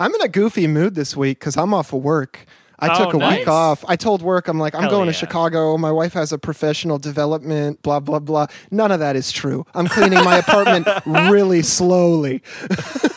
I'm in a goofy mood this week because I'm off of work. I Oh, took a nice. week off. I told work, I'm like, I'm Hell going yeah. to Chicago. My wife has a professional development, blah, blah, blah. None of that is true. I'm cleaning my apartment really slowly.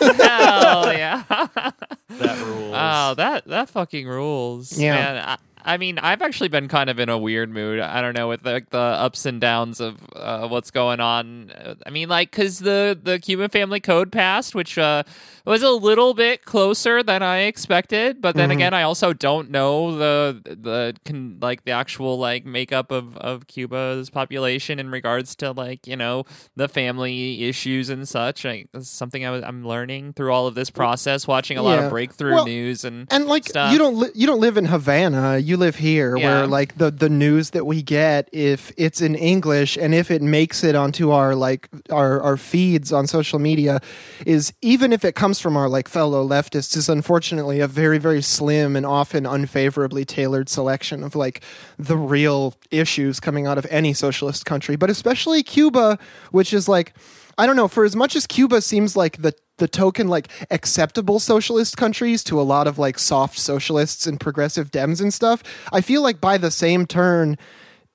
Hell yeah. That rules. Oh, that that fucking rules. Yeah. Man, I, I mean, I've actually been kind of in a weird mood. I don't know with like the ups and downs of uh, what's going on. I mean, like because the the Cuban Family Code passed, which uh, was a little bit closer than I expected. But then again, I also don't know the the con- like the actual like makeup of of Cuba's population in regards to like you know the family issues and such. Is something I was, I'm learning through all of this process, watching a lot of breakthrough Well, news and And like stuff. you don't li- you don't live in Havana, you live here Yeah. where like the the news that we get if it's in English and if it makes it onto our like our our feeds on social media is even if it comes from our like fellow leftists is unfortunately a very very slim and often unfavorably tailored selection of like the real issues coming out of any socialist country, but especially Cuba, which is like I don't know, for as much as Cuba seems like the the token like acceptable socialist countries to a lot of like soft socialists and progressive Dems and stuff, I feel like by the same turn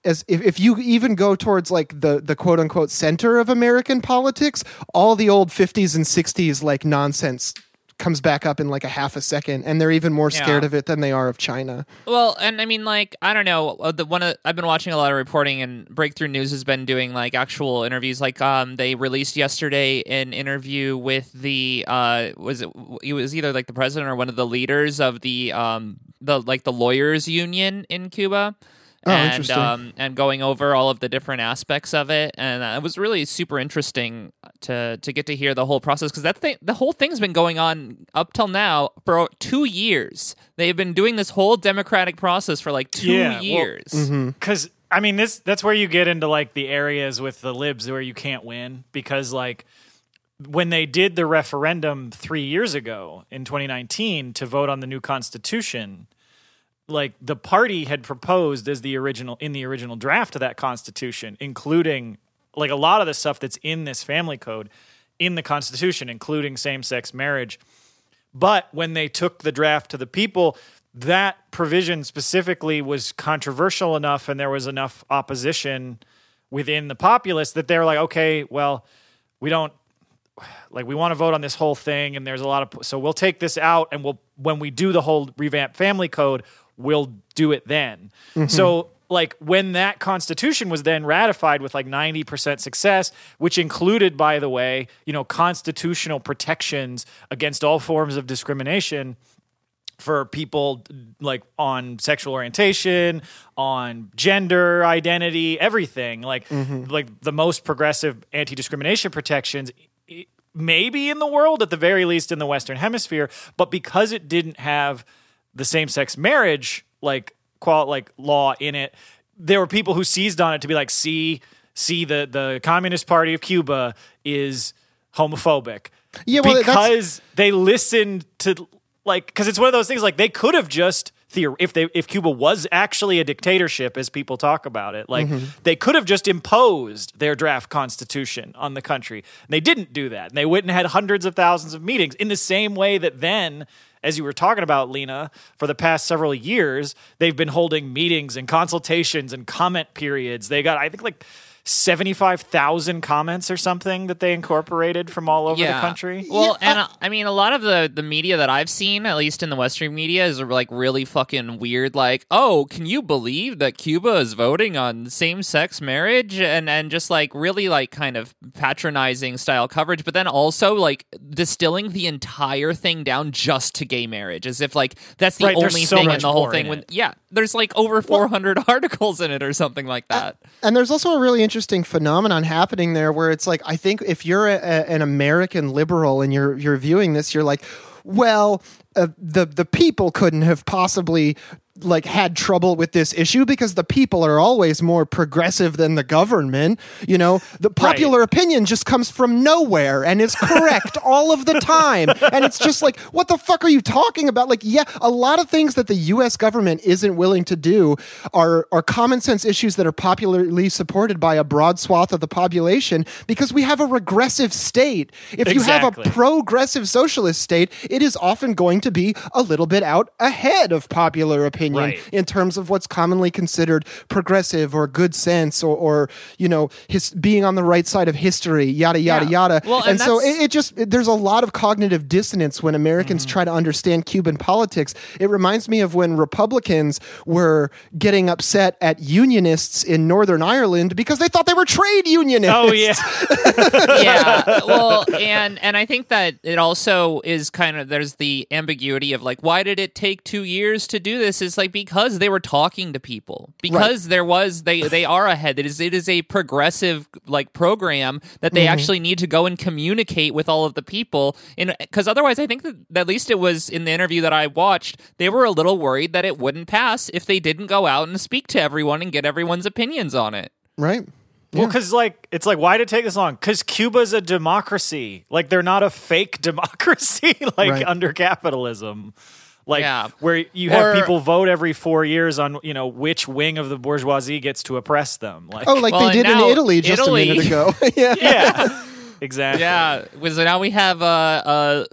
as if, if you even go towards like the the quote unquote center of American politics, all the old 50s and 60s like nonsense comes back up in like a half a second and they're even more scared Yeah. of it than they are of China. Well, and I mean, like, I don't know. uh, The one of, I've been watching a lot of reporting, and Breakthrough News has been doing like actual interviews. Like, um, they released yesterday an interview with the uh, was it? It was either like the president or one of the leaders of the um, the like the lawyers union in Cuba. Oh, and, interesting. Um, and going over all of the different aspects of it, and uh, it was really super interesting to to get to hear the whole process because that thing, the whole thing's been going on up till now for two years. They've been doing this whole democratic process for like two Yeah, well, years. Mm-hmm. because I mean this that's where you get into like the areas with the libs where you can't win because like when they did the referendum three years ago in 2019 to vote on the new constitution like the party had proposed as the original in the original draft of that constitution including like a lot of the stuff that's in this family code in the constitution including same-sex marriage. But when they took the draft to the people, that provision specifically was controversial enough and there was enough opposition within the populace that they're like, okay, well, we don't like we want to vote on this whole thing and there's a lot of so we'll take this out and we'll when we do the whole revamp family code, we'll do it then. Mm-hmm. So like when that constitution was then ratified with like 90% success which included by the way you know constitutional protections against all forms of discrimination for people like on sexual orientation, on gender identity, everything. Like mm-hmm. like the most progressive anti-discrimination protections maybe in the world at the very least in the western hemisphere, but because it didn't have the same-sex marriage like qual like law in it, there were people who seized on it to be like see see the the Communist Party of Cuba is homophobic. Yeah, well, because they listened to like because it's one of those things like they could have just theor- if they if Cuba was actually a dictatorship as people talk about it like mm-hmm. they could have just imposed their draft constitution on the country. And they didn't do that. And they went and had hundreds of thousands of meetings in the same way that then as you were talking about Lena for the past several years they've been holding meetings and consultations and comment periods. They got I think like 75,000 comments or something that they incorporated from all over the country. Well, and uh, I mean, a lot of the the media that I've seen, at least in the Western media, is like really fucking weird. Like, oh, can you believe that Cuba is voting on same sex marriage and and just like really like kind of patronizing style coverage, but then also like distilling the entire thing down just to gay marriage, as if like that's the Right, only so thing in the whole thing. When yeah, there's like over 400 articles in it or something like that. And there's also a really interesting phenomenon happening there where it's like I think if you're a, a, an American liberal and you're you're viewing this, you're like, well, uh, the the people couldn't have possibly like had trouble with this issue because the people are always more progressive than the government. You know, the popular opinion just comes from nowhere and is correct all of the time. And it's just like, what the fuck are you talking about? Like, yeah, a lot of things that the US government isn't willing to do are are common sense issues that are popularly supported by a broad swath of the population because we have a regressive state. If you have a progressive socialist state, it is often going to be a little bit out ahead of popular opinion Right. in terms of what's commonly considered progressive or good sense or, or you know, his, being on the right side of history, yada, yada, Yeah. yada. Well, and and so it, it just, it- there's a lot of cognitive dissonance when Americans Mm-hmm. try to understand Cuban politics. It reminds me of when Republicans were getting upset at unionists in Northern Ireland because they thought they were trade unionists. Oh yeah, yeah well and and i think that it also is kind of there's the ambiguity of like why did it take two years to do this is like because they were talking to people because there was they they are ahead it is it is a progressive like program that they mm-hmm. actually need to go and communicate with all of the people and because otherwise i think that at least it was in the interview that i watched they were a little worried that it wouldn't pass if they didn't go out and speak to everyone and get everyone's opinions on it Right? Well, because like it's like why did it take this long? Because Cuba's a democracy. Like they're not a fake democracy like Right. under capitalism. Like Yeah. where you have Or- people vote every four years on you know which wing of the bourgeoisie gets to oppress them. Like Oh, like Well, they did in Italy just Italy- a minute ago. yeah. yeah, exactly. Yeah, was now we have uh uh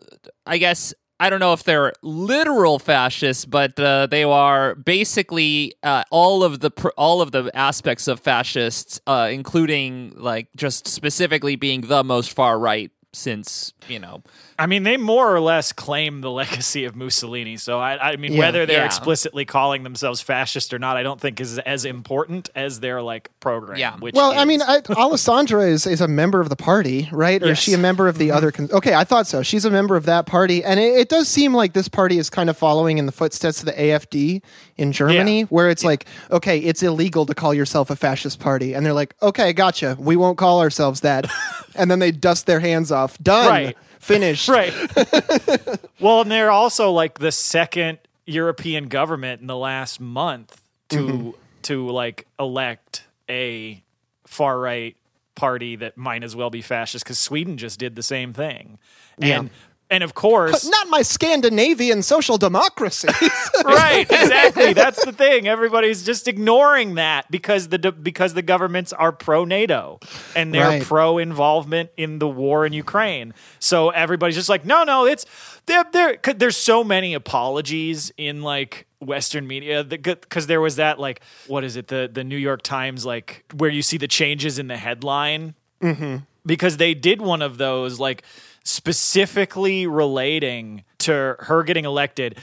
I guess I don't know if they're literal fascists, but uh, they are basically uh, all of the pr- all of the aspects of fascists, uh, including like just specifically being the most far right since you know I mean, they more or less claim the legacy of Mussolini. So I, I mean, Yeah. whether they're Yeah. explicitly calling themselves fascist or not, I don't think is as important as their like program. Yeah. Which Well, I mean, I, Alessandra is, is a member of the party, right? Or is she a member of the mm-hmm. other? Con- okay, I thought so. She's a member of that party, and it, it does seem like this party is kind of following in the footsteps of the AFD in Germany, Yeah. where it's like, okay, it's illegal to call yourself a fascist party, and they're like, okay, gotcha, we won't call ourselves that, and then they dust their hands off. Done. Right. Finished. right. well, and they're also like the second European government in the last month to Mm-hmm. to like elect a far right party that might as well be fascist because Sweden just did the same thing, Yeah. And of course. Not my Scandinavian social democracy. right exactly that's the thing everybody's just ignoring that because the because the governments are pro nato and they're Right. pro involvement in the war in ukraine so everybody's just like no no it's they're, 'cause there's so many apologies in like western media because there was that like what is it the the new york times like where you see the changes in the headline mm-hmm. because they did one of those like specifically relating to her getting elected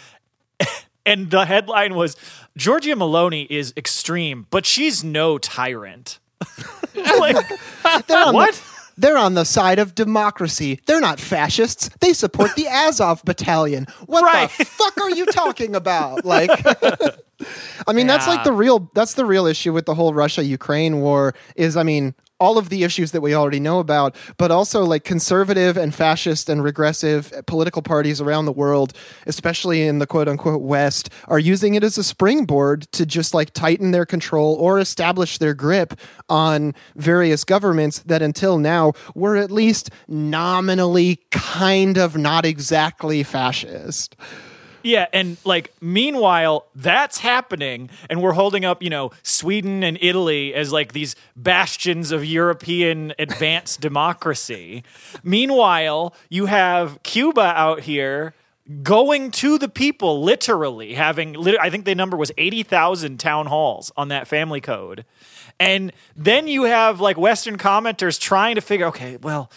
and the headline was Giorgia Meloni is extreme, but she's no tyrant. like They're on what? The, they're on the side of democracy. They're not fascists. They support the Azov battalion. What Right. the fuck are you talking about? Like I mean that's like the real that's the real issue with the whole Russia Ukraine war is I mean all of the issues that we already know about, but also like conservative and fascist and regressive political parties around the world, especially in the quote unquote West, are using it as a springboard to just like tighten their control or establish their grip on various governments that until now were at least nominally kind of not exactly fascist. Yeah, and like meanwhile, that's happening, and we're holding up, you know, Sweden and Italy as like these bastions of European advanced democracy. Meanwhile, you have Cuba out here going to the people, literally having. I think the number was eighty thousand town halls on that family code, and then you have like Western commenters trying to figure, okay, well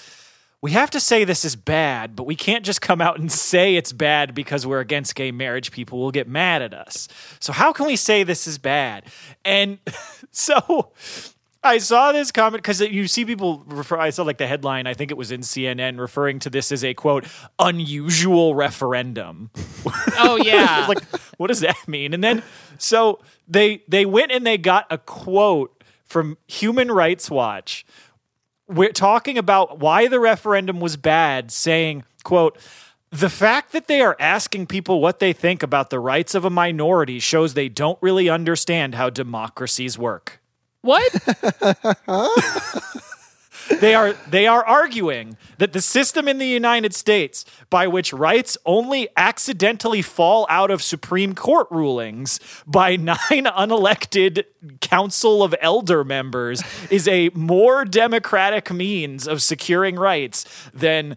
we have to say this is bad, but we can't just come out and say it's bad because we're against gay marriage. People will get mad at us. So, how can we say this is bad? And so I saw this comment because you see people refer, I saw like the headline, I think it was in CNN, referring to this as a quote, unusual referendum. oh yeah like, what does that mean? And then so they they went and they got a quote from Human Rights Watch. We're talking about why the referendum was bad, saying, quote, the fact that they are asking people what they think about the rights of a minority shows they don't really understand how democracies work. what They are they are arguing that the system in the United States by which rights only accidentally fall out of Supreme Court rulings by nine unelected Council of Elder members is a more democratic means of securing rights than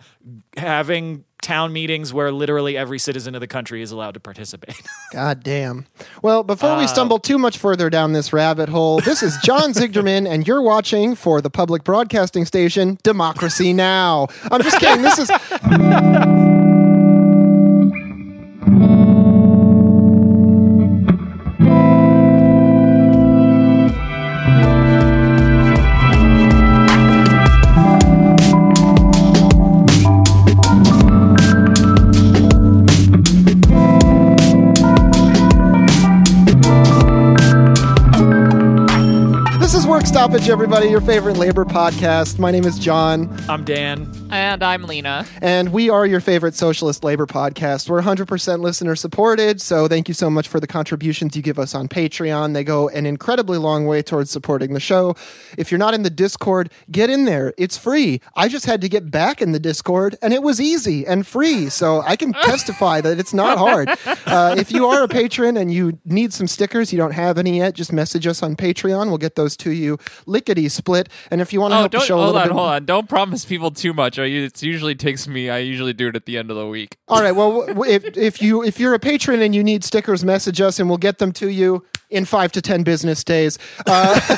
having town meetings where literally every citizen of the country is allowed to participate. God damn. Well, before Uh, we stumble too much further down this rabbit hole, this is John Ziegderman, and you're watching for the public broadcasting station Democracy Now. I'm just kidding. This is. Stoppage, everybody, your favorite labor podcast. My name is John. I'm Dan. And I'm Lena. And we are your favorite socialist labor podcast. We're 100% listener supported, so thank you so much for the contributions you give us on Patreon. They go an incredibly long way towards supporting the show. If you're not in the Discord, get in there. It's free. I just had to get back in the Discord, and it was easy and free, so I can testify that it's not hard. Uh, if you are a patron and you need some stickers, you don't have any yet, just message us on Patreon. We'll get those to you lickety split. And if you want to Oh, help the show a hold little on, bit hold on. Don't promise people too much. I, it usually takes me. I usually do it at the end of the week. All right. Well, if if you if you're a patron and you need stickers, message us and we'll get them to you in five to ten business days. Uh,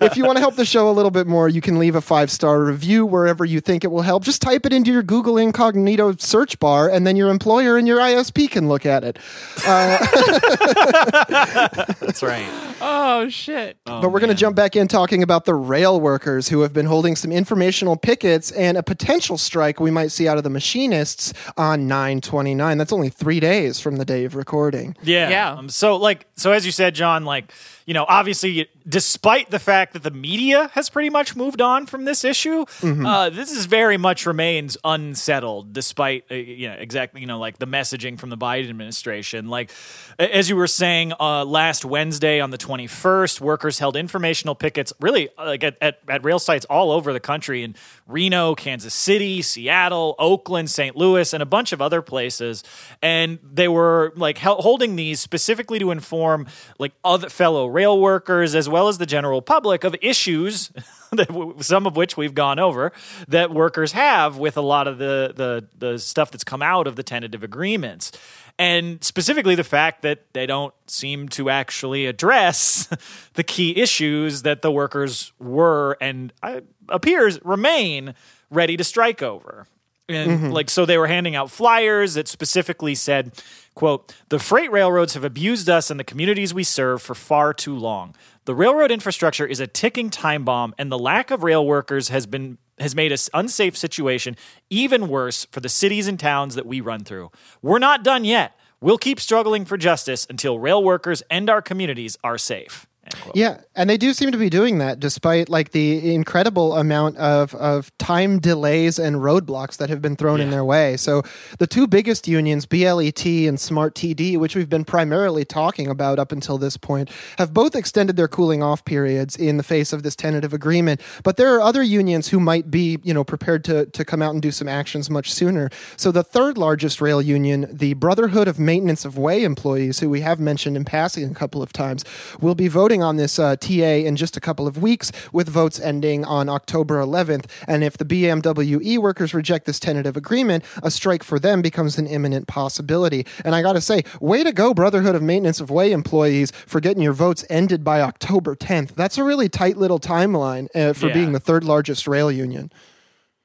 if you want to help the show a little bit more, you can leave a five star review wherever you think it will help. Just type it into your Google Incognito search bar, and then your employer and your ISP can look at it. That's right. Oh shit! but we're going to jump back in talking about the rail workers who have been holding some informational pickets and a potential strike we might see out of the machinists on 929. That's only three days from the day of recording. Yeah. Yeah. Um, so like so as you said, John, like, you know, obviously despite the fact that the media has pretty much moved on from this issue, uh, this is very much remains unsettled despite uh, you know, exactly, you know, like the messaging from the Biden administration. Like as you were saying uh, last Wednesday on the 21st, workers held informational pickets really uh, like at, at, at rail sites all over the country in Reno, Kansas City, Seattle, Oakland, St. Louis, and a bunch of other places. And they were like holding these specifically to inform like other fellow rail workers as well as the general public of issues that some of which we've gone over that workers have with a lot of the the the stuff that's come out of the tentative agreements. And specifically the fact that they don't seem to actually address the key issues that the workers were and uh, appears remain ready to strike over and mm-hmm. like so they were handing out flyers that specifically said quote the freight railroads have abused us and the communities we serve for far too long. The railroad infrastructure is a ticking time bomb and the lack of rail workers has been has made an unsafe situation even worse for the cities and towns that we run through. We're not done yet. We'll keep struggling for justice until rail workers and our communities are safe. Yeah, and they do seem to be doing that despite like the incredible amount of, of time delays and roadblocks that have been thrown in their way. So the two biggest unions, BLET and Smart TD, which we've been primarily talking about up until this point, have both extended their cooling off periods in the face of this tentative agreement. But there are other unions who might be, you know, prepared to, to come out and do some actions much sooner. So the third largest rail union, the Brotherhood of Maintenance of Way employees, who we have mentioned in passing a couple of times, will be voting on this uh, TA in just a couple of weeks, with votes ending on October 11th. And if the BMWE workers reject this tentative agreement, a strike for them becomes an imminent possibility. And I got to say, way to go, Brotherhood of Maintenance of Way employees, for getting your votes ended by October 10th. That's a really tight little timeline uh, for Yeah. being the third largest rail union.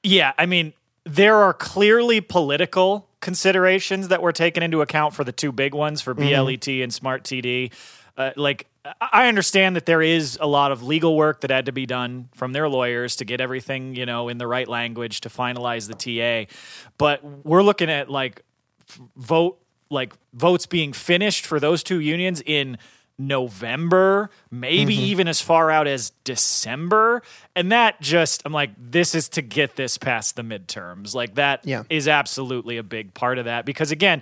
Yeah, I mean, there are clearly political considerations that were taken into account for the two big ones for BLET and Smart TD. Uh, like, I- understand that there is a lot of legal work that had to be done from their lawyers to get everything, you know, in the right language to finalize the TA. But we're looking at like vote, like votes being finished for those two unions in November, maybe mm-hmm. even as far out as December. And that just, I'm like, this is to get this past the midterms. Like, that is Yeah. absolutely a big part of that. Because again,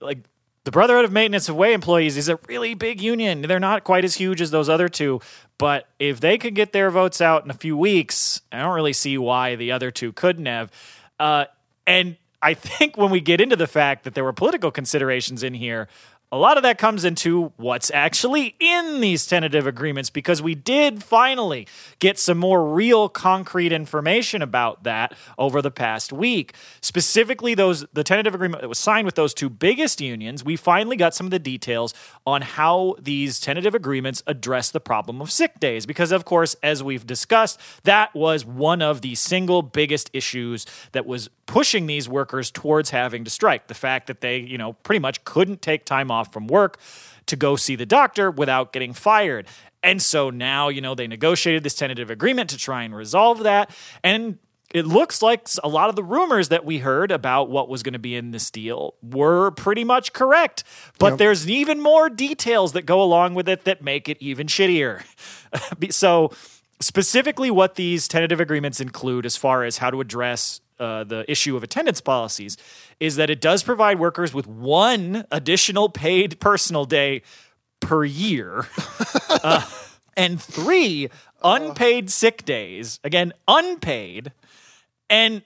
like, the Brotherhood of Maintenance of Way employees is a really big union. They're not quite as huge as those other two, but if they could get their votes out in a few weeks, I don't really see why the other two couldn't have. Uh, and I think when we get into the fact that there were political considerations in here, a lot of that comes into what's actually in these tentative agreements because we did finally get some more real concrete information about that over the past week. Specifically those the tentative agreement that was signed with those two biggest unions, we finally got some of the details on how these tentative agreements address the problem of sick days because of course as we've discussed, that was one of the single biggest issues that was pushing these workers towards having to strike. The fact that they, you know, pretty much couldn't take time off from work to go see the doctor without getting fired. And so now, you know, they negotiated this tentative agreement to try and resolve that. And it looks like a lot of the rumors that we heard about what was going to be in this deal were pretty much correct. But Yep. there's even more details that go along with it that make it even shittier. so, specifically, what these tentative agreements include as far as how to address uh, the issue of attendance policies is that it does provide workers with one additional paid personal day per year uh, and three unpaid sick days. Again, unpaid. And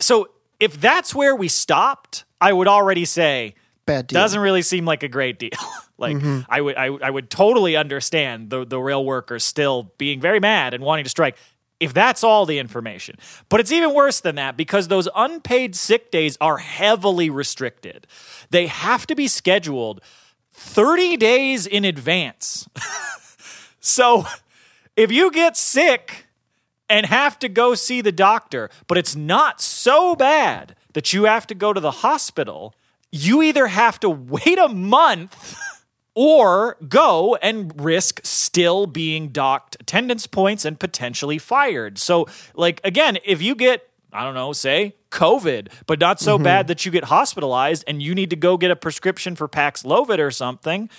so if that's where we stopped, I would already say Bad deal. doesn't really seem like a great deal. like I would I, I would totally understand the the rail workers still being very mad and wanting to strike if that's all the information. But it's even worse than that because those unpaid sick days are heavily restricted. They have to be scheduled 30 days in advance. so if you get sick and have to go see the doctor, but it's not so bad that you have to go to the hospital, you either have to wait a month or go and risk still being docked attendance points and potentially fired. So, like, again, if you get I don't know, say COVID, but not so bad mm-hmm. that you get hospitalized and you need to go get a prescription for Paxlovid or something,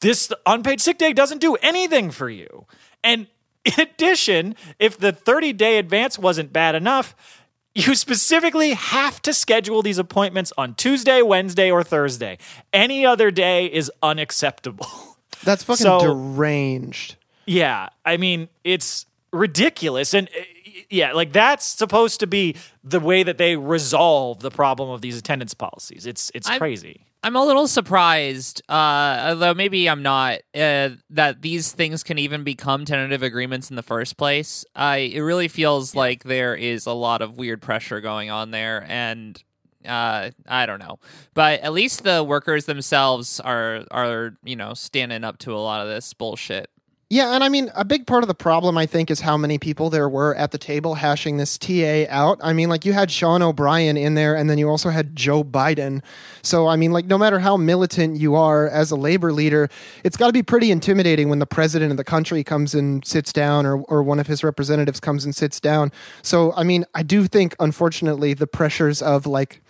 this unpaid sick day doesn't do anything for you. And in addition, if the 30 day advance wasn't bad enough, you specifically have to schedule these appointments on Tuesday, Wednesday, or Thursday. Any other day is unacceptable. That's fucking So- deranged. Yeah, I mean, it's ridiculous. And uh, yeah, like that's supposed to be the way that they resolve the problem of these attendance policies. It's it's I'm- crazy. I'm a little surprised, uh, although maybe I'm not, uh, that these things can even become tentative agreements in the first place. I it really feels like there is a lot of weird pressure going on there, and uh, I don't know. But at least the workers themselves are are you know standing up to a lot of this bullshit. Yeah, and I mean, a big part of the problem, I think, is how many people there were at the table hashing this TA out. I mean, like, you had Sean O'Brien in there, and then you also had Joe Biden. So, I mean, like, no matter how militant you are as a labor leader, it's got to be pretty intimidating when the president of the country comes and sits down, or, or one of his representatives comes and sits down. So, I mean, I do think, unfortunately, the pressures of, like,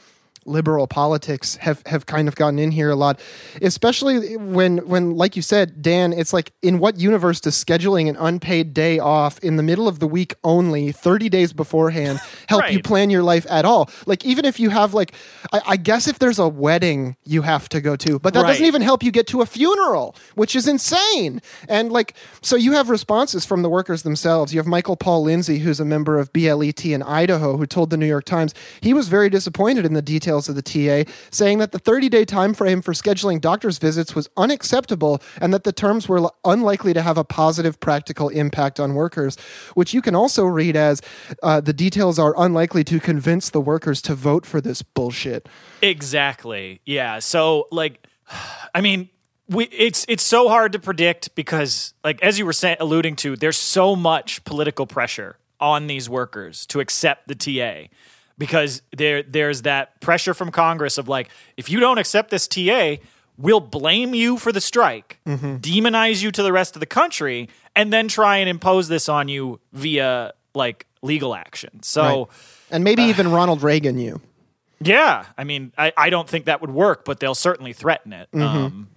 liberal politics have have kind of gotten in here a lot especially when when like you said Dan it's like in what universe does scheduling an unpaid day off in the middle of the week only 30 days beforehand help you plan your life at all? Like even if you have like I, I guess if there's a wedding you have to go to but that doesn't even help you get to a funeral which is insane. And like so you have responses from the workers themselves. You have Michael Paul Lindsay who's a member of BLET in Idaho who told the New York Times he was very disappointed in the details of the TA saying that the 30-day time frame for scheduling doctor's visits was unacceptable and that the terms were unlikely to have a positive practical impact on workers which you can also read as uh, the details are unlikely to convince the workers to vote for this bullshit Exactly. Yeah. So like I mean, we it's it's so hard to predict because like as you were saying alluding to, there's so much political pressure on these workers to accept the TA because there there's that pressure from Congress of like if you don't accept this TA, we'll blame you for the strike, demonize you to the rest of the country and then try and impose this on you via like legal action. So Right. and maybe even Ronald Reagan you yeah, I mean, I, I don't think that would work, but they'll certainly threaten it. Um,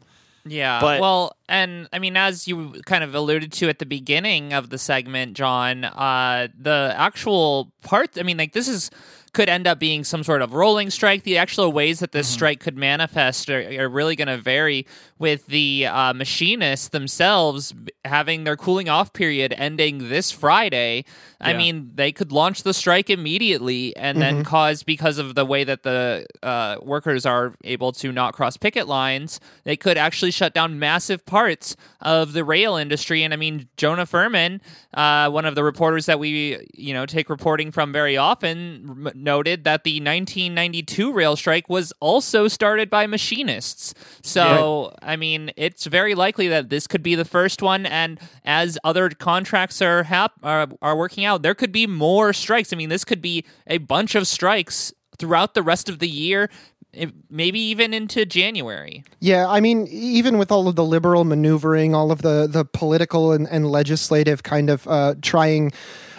Yeah. But- well, and I mean, as you kind of alluded to at the beginning of the segment, John, uh, the actual part, I mean, like, this is could end up being some sort of rolling strike. The actual ways that this mm-hmm. strike could manifest are, are really going to vary with the uh, machinists themselves having their cooling off period ending this Friday. I mean, they could launch the strike immediately and mm-hmm. then cause, because of the way that the uh, workers are able to not cross picket lines, they could actually shut down massive parts of the rail industry. And I mean, Jonah Furman, uh, one of the reporters that we, you know, take reporting from very often, noted that the 1992 rail strike was also started by machinists. So, yeah. I mean, it's very likely that this could be the first one. And as other contracts are hap- are, are working out, there could be more strikes. I mean, this could be a bunch of strikes throughout the rest of the year maybe even into January. Yeah, I mean, even with all of the liberal maneuvering, all of the the political and, and legislative kind of uh, trying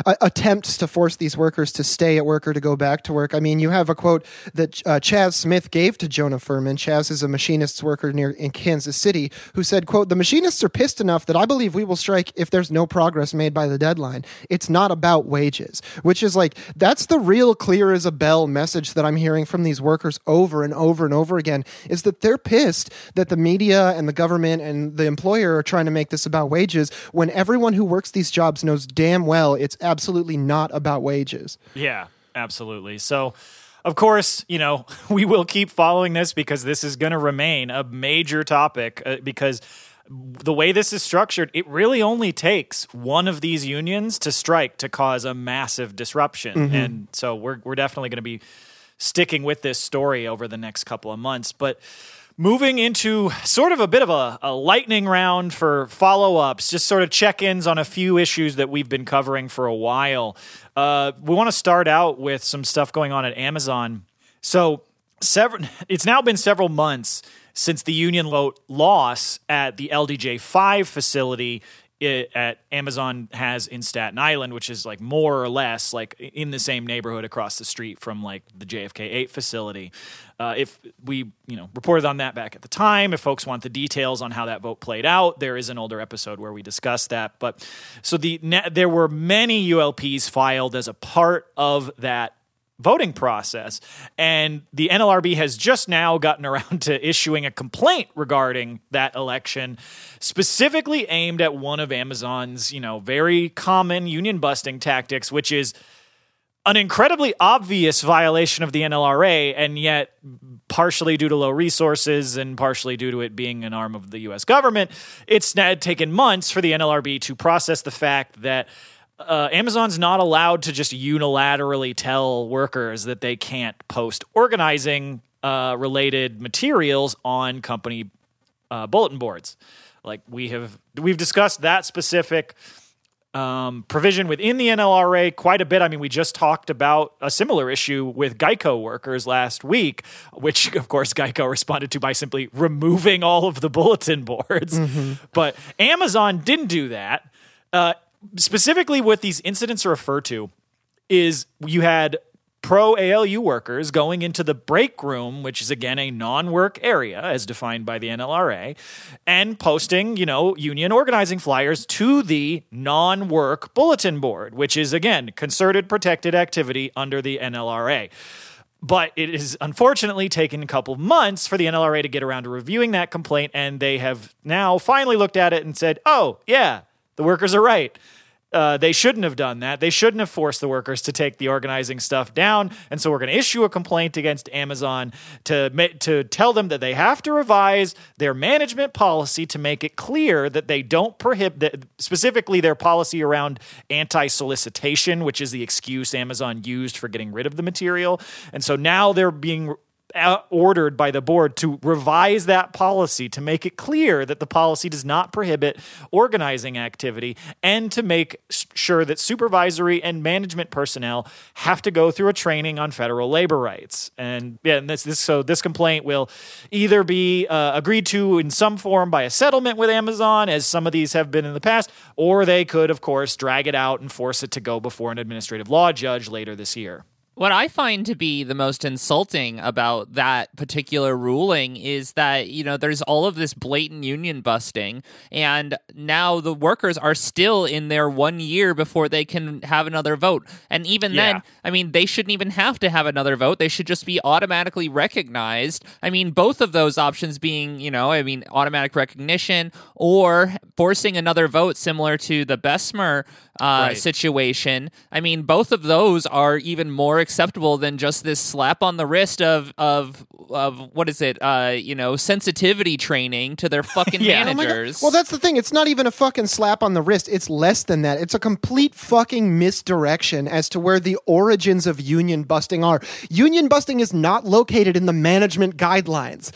uh, attempts to force these workers to stay at work or to go back to work. I mean, you have a quote that uh, Chaz Smith gave to Jonah Furman. Chaz is a machinists worker near in Kansas City who said, "quote The machinists are pissed enough that I believe we will strike if there's no progress made by the deadline. It's not about wages," which is like that's the real clear as a bell message that I'm hearing from these workers over and over and over again. Is that they're pissed that the media and the government and the employer are trying to make this about wages when everyone who works these jobs knows damn well it's absolutely not about wages. Yeah, absolutely. So, of course, you know, we will keep following this because this is going to remain a major topic uh, because the way this is structured, it really only takes one of these unions to strike to cause a massive disruption. Mm-hmm. And so we're we're definitely going to be sticking with this story over the next couple of months, but moving into sort of a bit of a, a lightning round for follow ups, just sort of check ins on a few issues that we've been covering for a while. Uh, we want to start out with some stuff going on at Amazon. So, several, it's now been several months since the union loss at the LDJ 5 facility it, at Amazon has in Staten Island, which is like more or less like in the same neighborhood across the street from like the JFK 8 facility. Uh, if we, you know, reported on that back at the time, if folks want the details on how that vote played out, there is an older episode where we discuss that. But so the there were many ULPs filed as a part of that voting process. And the NLRB has just now gotten around to issuing a complaint regarding that election, specifically aimed at one of Amazon's, you know, very common union busting tactics, which is an incredibly obvious violation of the NLRA, and yet partially due to low resources and partially due to it being an arm of the US government, it's taken months for the NLRB to process the fact that uh, Amazon's not allowed to just unilaterally tell workers that they can't post organizing uh, related materials on company uh, bulletin boards. Like we have, we've discussed that specific um, provision within the NLRA quite a bit. I mean, we just talked about a similar issue with Geico workers last week, which, of course, Geico responded to by simply removing all of the bulletin boards. Mm-hmm. But Amazon didn't do that. Uh, specifically what these incidents referred to is you had pro ALU workers going into the break room, which is again a non work area as defined by the NLRA, and posting, you know, union organizing flyers to the non work bulletin board, which is again concerted protected activity under the NLRA. But it is unfortunately taken a couple of months for the NLRA to get around to reviewing that complaint, and they have now finally looked at it and said, oh, yeah, the workers are right. Uh, they shouldn't have done that. They shouldn't have forced the workers to take the organizing stuff down. And so we're going to issue a complaint against Amazon to to tell them that they have to revise their management policy to make it clear that they don't prohibit specifically their policy around anti-solicitation, which is the excuse Amazon used for getting rid of the material. And so now they're being ordered by the board to revise that policy to make it clear that the policy does not prohibit organizing activity and to make sure that supervisory and management personnel have to go through a training on federal labor rights. And yeah, and this, this so this complaint will either be uh, agreed to in some form by a settlement with Amazon, as some of these have been in the past, or they could, of course, drag it out and force it to go before an administrative law judge later this year. What I find to be the most insulting about that particular ruling is that, you know, there's all of this blatant union busting, and now the workers are still in their one year before they can have another vote. And even Yeah. then, I mean, they shouldn't even have to have another vote. They should just be automatically recognized. I mean, both of those options being, you know, I mean, automatic recognition or forcing another vote similar to the Bessemer uh, Right. situation. I mean, both of those are even more acceptable than just this slap on the wrist of of of what is it? Uh, you know, sensitivity training to their fucking Yeah. Oh my Oh managers. Well, that's the thing. It's not even a fucking slap on the wrist. It's less than that. It's a complete fucking misdirection as to where the origins of union busting are. Union busting is not located in the management guidelines.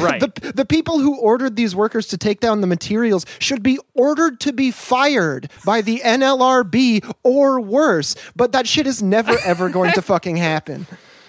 Right. the, the people who ordered these workers to take down the materials should be ordered to be fired by the NLRB or worse. But that shit is never ever going to fucking happen.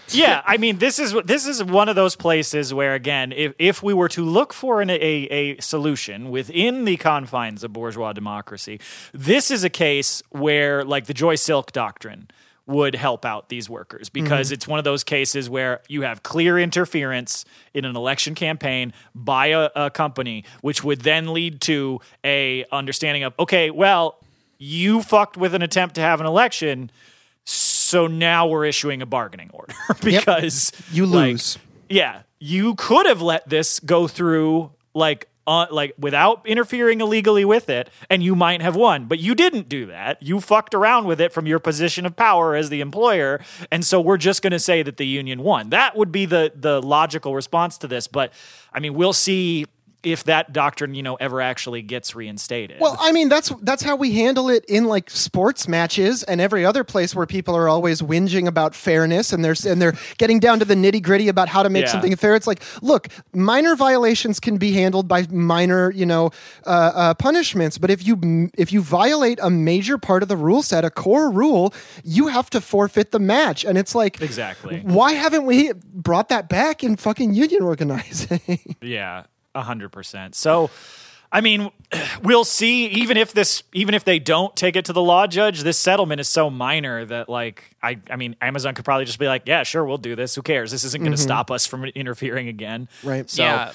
yeah, I mean, this is this is one of those places where, again, if if we were to look for an, a a solution within the confines of bourgeois democracy, this is a case where, like the Joy Silk doctrine would help out these workers mm-hmm. because it's one of those cases where you have clear interference in an election campaign by a, a company which would then lead to a understanding of okay well you fucked with an attempt to have an election so now we're issuing a bargaining order because You like, lose. yeah, you could have let this go through like uh, like without interfering illegally with it, and you might have won. But you didn't do that. You fucked around with it from your position of power as the employer, and so we're just going to say that the union won. That would be the the logical response to this. But I mean, we'll see if that doctrine, you know, ever actually gets reinstated. Well, I mean that's that's how we handle it in like sports matches and every other place where people are always whinging about fairness and they're and they're getting down to the nitty gritty about how to make Yeah. something fair. It's like, look, minor violations can be handled by minor, you know, uh, uh, punishments. But if you if you violate a major part of the rule set, a core rule, you have to forfeit the match. And it's like, Exactly. Why haven't we brought that back in fucking union organizing? Yeah, a hundred percent. So, I mean, we'll see. Even if this, even if they don't take it to the law judge, this settlement is so minor that, like, I, I mean, Amazon could probably just be like, "Yeah, sure, we'll do this. Who cares? This isn't going to stop us from interfering again." Right. So, yeah.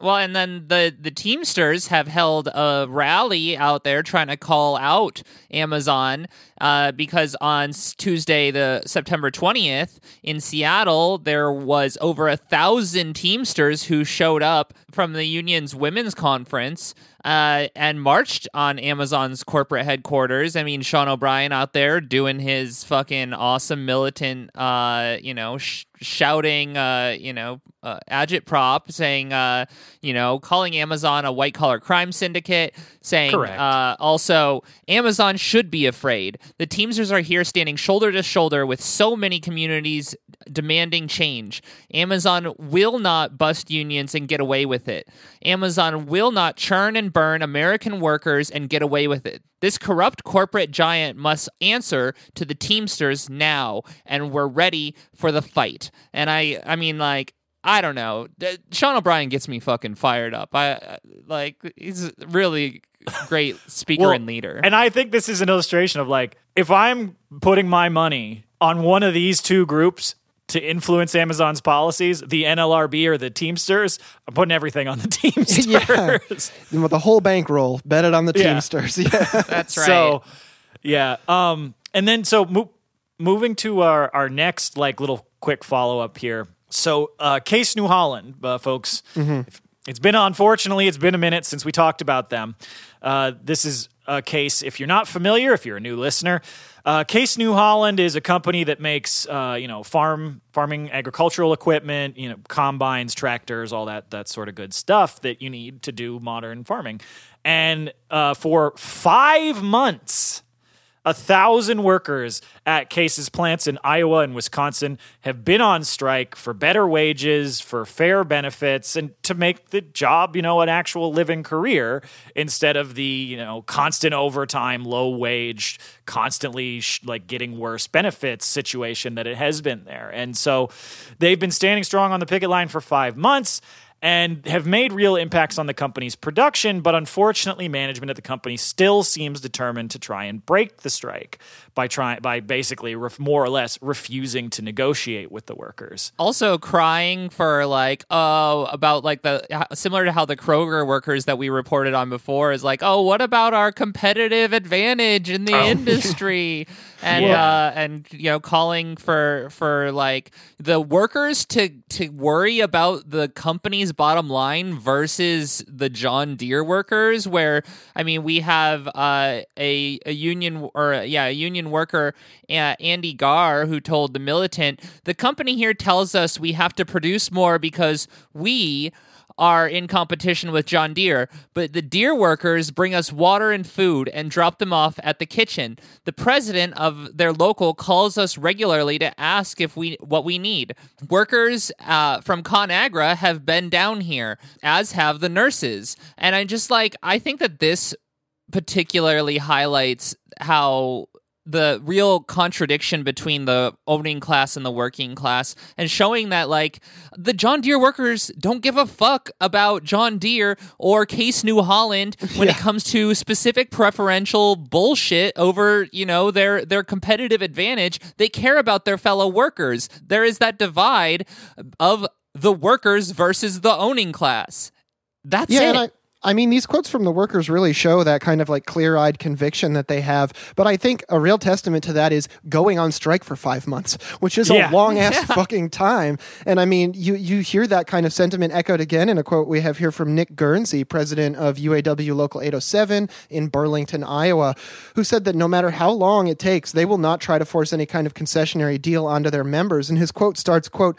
Well, and then the the Teamsters have held a rally out there trying to call out Amazon uh, because on Tuesday, the September twentieth in Seattle, there was over a thousand Teamsters who showed up from the union's women's conference uh, and marched on Amazon's corporate headquarters. I mean, Sean O'Brien out there doing his fucking awesome militant, uh, you know, sh- shouting, uh, you know, uh, agitprop, saying, uh, you know, calling Amazon a white collar crime syndicate, saying, uh, also, Amazon should be afraid. The Teamsters are here standing shoulder to shoulder with so many communities demanding change. Amazon will not bust unions and get away with it. Amazon will not churn and burn American workers and get away with it. This corrupt corporate giant must answer to the Teamsters now, and we're ready for the fight. And I, I mean, like, I don't know. Sean O'Brien gets me fucking fired up. I like he's a really great speaker Well, and leader. And I think this is an illustration of like, if I'm putting my money on one of these two groups to influence Amazon's policies, the NLRB or the Teamsters, I'm putting everything on the Teamsters. Yeah. With the whole bankroll, bet it on the Yeah. Teamsters. Yeah. That's right. So, yeah. Um, and then so mo- moving to our our next like little quick follow up here. So, uh, Case New Holland, uh, folks. It's been unfortunately it's been a minute since we talked about them. Uh, this is a case. If you're not familiar, if you're a new listener, uh, Case New Holland is a company that makes uh, you know farm farming agricultural equipment, you know combines, tractors, all that that sort of good stuff that you need to do modern farming. And uh, for five months, a thousand workers at Case's plants in Iowa and Wisconsin have been on strike for better wages, for fair benefits, and to make the job, you know, an actual living career instead of the, you know, constant overtime, low wage, constantly sh- like getting worse benefits situation that it has been there. And so they've been standing strong on the picket line for five months. And have made real impacts on the company's production, but unfortunately, management at the company still seems determined to try and break the strike by trying by basically ref, more or less refusing to negotiate with the workers. Also, crying for like oh about like the similar to how the Kroger workers that we reported on before is like oh what about our competitive advantage in the oh. industry and yeah. uh, and you know calling for for like the workers to to worry about the company's bottom line versus the John Deere workers where I mean we have uh, a a union or yeah a union worker uh, Andy Garr who told the militant the company here tells us we have to produce more because we are in competition with John Deere, but the Deere workers bring us water and food and drop them off at the kitchen. The president of their local calls us regularly to ask if we what we need. Workers uh, from ConAgra have been down here, as have the nurses, and I just like I think that this particularly highlights how the real contradiction between the owning class and the working class and showing that like the John Deere workers don't give a fuck about John Deere or Case New Holland when yeah. it comes to specific preferential bullshit over, you know, their their competitive advantage. They care about their fellow workers. There is that divide of the workers versus the owning class. That's yeah, it. I mean, these quotes from the workers really show that kind of like clear eyed conviction that they have. But I think a real testament to that is going on strike for five months, which is yeah. a long ass yeah. fucking time. And I mean, you, you hear that kind of sentiment echoed again in a quote we have here from Nick Guernsey, president of UAW Local 807 in Burlington, Iowa, who said that no matter how long it takes, they will not try to force any kind of concessionary deal onto their members. And his quote starts, quote,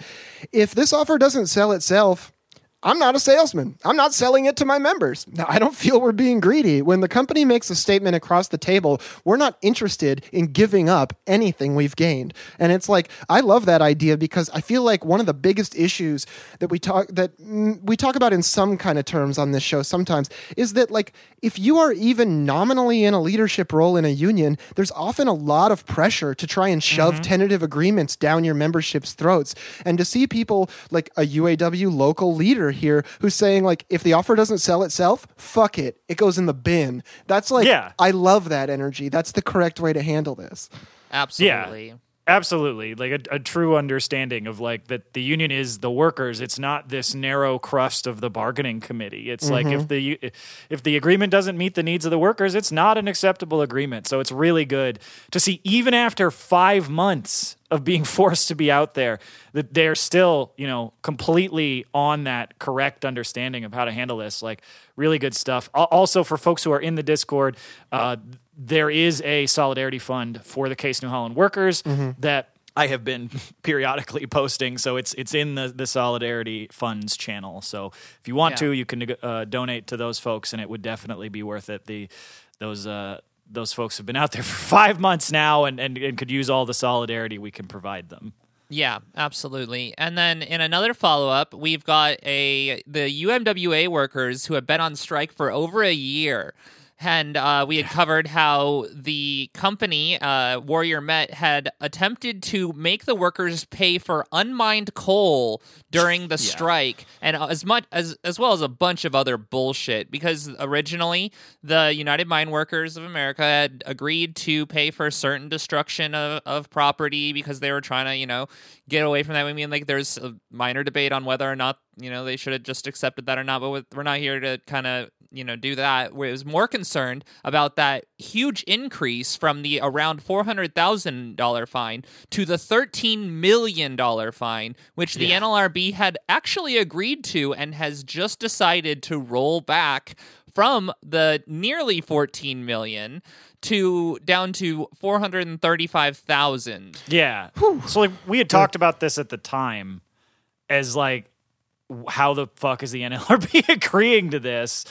if this offer doesn't sell itself, I'm not a salesman. I'm not selling it to my members. Now, I don't feel we're being greedy. When the company makes a statement across the table, we're not interested in giving up anything we've gained. And it's like I love that idea because I feel like one of the biggest issues that we talk that we talk about in some kind of terms on this show sometimes is that like if you are even nominally in a leadership role in a union, there's often a lot of pressure to try and shove mm-hmm. tentative agreements down your membership's throats. And to see people like a UAW local leader here who's saying like if the offer doesn't sell itself, fuck it. It goes in the bin. That's like yeah. I love that energy. That's the correct way to handle this. Absolutely. Yeah. Absolutely, like a, a, true understanding of like that the union is the workers. It's not this narrow crust of the bargaining committee. It's mm-hmm. like if mm-hmm. the if the agreement doesn't meet the needs of the workers, it's not an acceptable agreement. So it's really good to see even after five months of being forced to be out there that they're still you know completely on that correct understanding of how to handle this. Like really good stuff. Also for folks who are in the Discord. Uh, there is a solidarity fund for the Case New Holland workers mm-hmm. that I have been periodically posting, so it's it's in the the solidarity funds channel. So if you want yeah. to, you can uh, donate to those folks, and it would definitely be worth it. The those uh, those folks have been out there for five months now, and, and and could use all the solidarity we can provide them. Yeah, absolutely. And then in another follow up, we've got a the UMWA workers who have been on strike for over a year and uh, we had covered how the company uh, Warrior Met had attempted to make the workers pay for unmined coal during the yeah. strike, and as much as as well as a bunch of other bullshit. Because originally the United Mine Workers of America had agreed to pay for certain destruction of, of property because they were trying to, you know, get away from that. I mean, like there's a minor debate on whether or not you know they should have just accepted that or not, but we're not here to kind of you know do that where it was more concerned about that huge increase from the around $400,000 fine to the $13 million fine which the yeah. NLRB had actually agreed to and has just decided to roll back from the nearly 14 million to down to 435,000. Yeah. Whew. So like we had talked about this at the time as like how the fuck is the NLRB agreeing to this?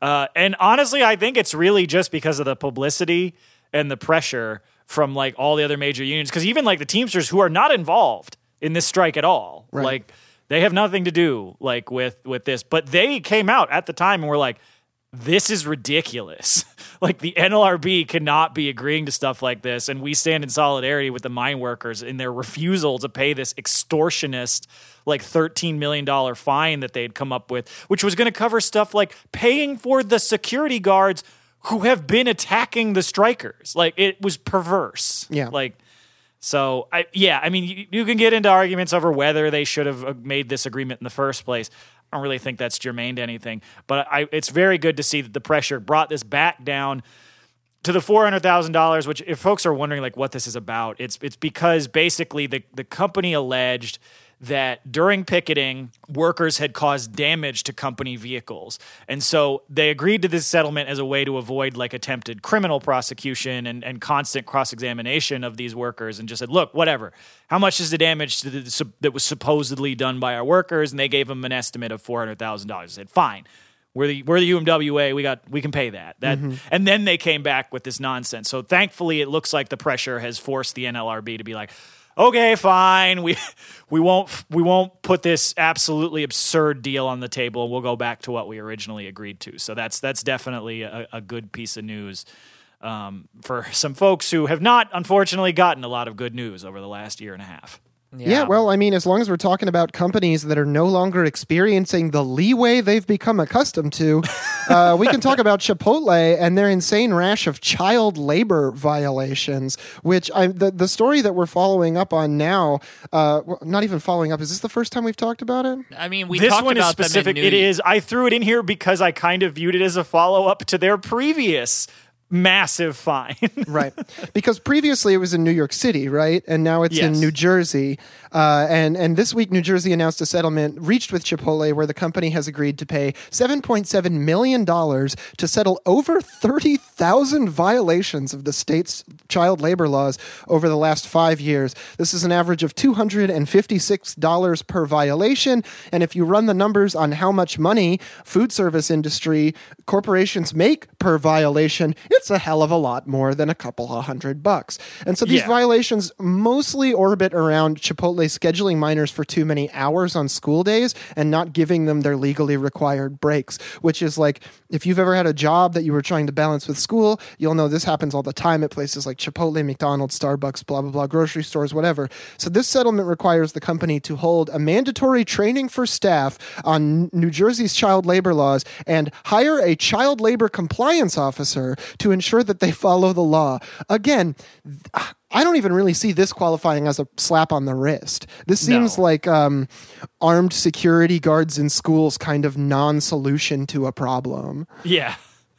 Uh, and honestly, I think it's really just because of the publicity and the pressure from like all the other major unions. Because even like the Teamsters, who are not involved in this strike at all, right. like they have nothing to do like with with this. But they came out at the time and were like, "This is ridiculous. like the NLRB cannot be agreeing to stuff like this, and we stand in solidarity with the mine workers in their refusal to pay this extortionist." Like $13 million fine that they'd come up with, which was going to cover stuff like paying for the security guards who have been attacking the strikers. Like it was perverse. Yeah. Like, so I yeah, I mean you, you can get into arguments over whether they should have uh, made this agreement in the first place. I don't really think that's germane to anything, but I, it's very good to see that the pressure brought this back down to the four hundred thousand dollars. Which, if folks are wondering like what this is about, it's it's because basically the the company alleged that during picketing, workers had caused damage to company vehicles. And so they agreed to this settlement as a way to avoid like attempted criminal prosecution and, and constant cross examination of these workers and just said, look, whatever. How much is the damage the, that was supposedly done by our workers? And they gave them an estimate of $400,000. I said, fine. We're the we're the UMWA. We got we can pay that. That mm-hmm. and then they came back with this nonsense. So thankfully, it looks like the pressure has forced the NLRB to be like, okay, fine. We we won't we won't put this absolutely absurd deal on the table. We'll go back to what we originally agreed to. So that's that's definitely a, a good piece of news um, for some folks who have not, unfortunately, gotten a lot of good news over the last year and a half. Yeah. yeah. well, I mean, as long as we're talking about companies that are no longer experiencing the leeway they've become accustomed to, uh, we can talk about Chipotle and their insane rash of child labor violations. Which I, the the story that we're following up on now, uh, not even following up. Is this the first time we've talked about it? I mean, we this talked one about is specific. It is. I threw it in here because I kind of viewed it as a follow up to their previous massive fine. right. Because previously it was in New York City, right? And now it's yes. in New Jersey. Uh, and, and this week, New Jersey announced a settlement reached with Chipotle where the company has agreed to pay $7.7 million to settle over 30,000 violations of the state's child labor laws over the last five years. This is an average of $256 per violation. And if you run the numbers on how much money food service industry corporations make per violation, it's a hell of a lot more than a couple of hundred bucks. And so these yeah. violations mostly orbit around Chipotle scheduling minors for too many hours on school days and not giving them their legally required breaks, which is like if you've ever had a job that you were trying to balance with school, you'll know this happens all the time at places like Chipotle, McDonald's, Starbucks, blah, blah, blah, grocery stores, whatever. So this settlement requires the company to hold a mandatory training for staff on New Jersey's child labor laws and hire a child labor compliance officer to ensure that they follow the law. Again, I don't even really see this qualifying as a slap on the wrist. This seems no. like um, armed security guards in schools kind of non-solution to a problem. Yeah.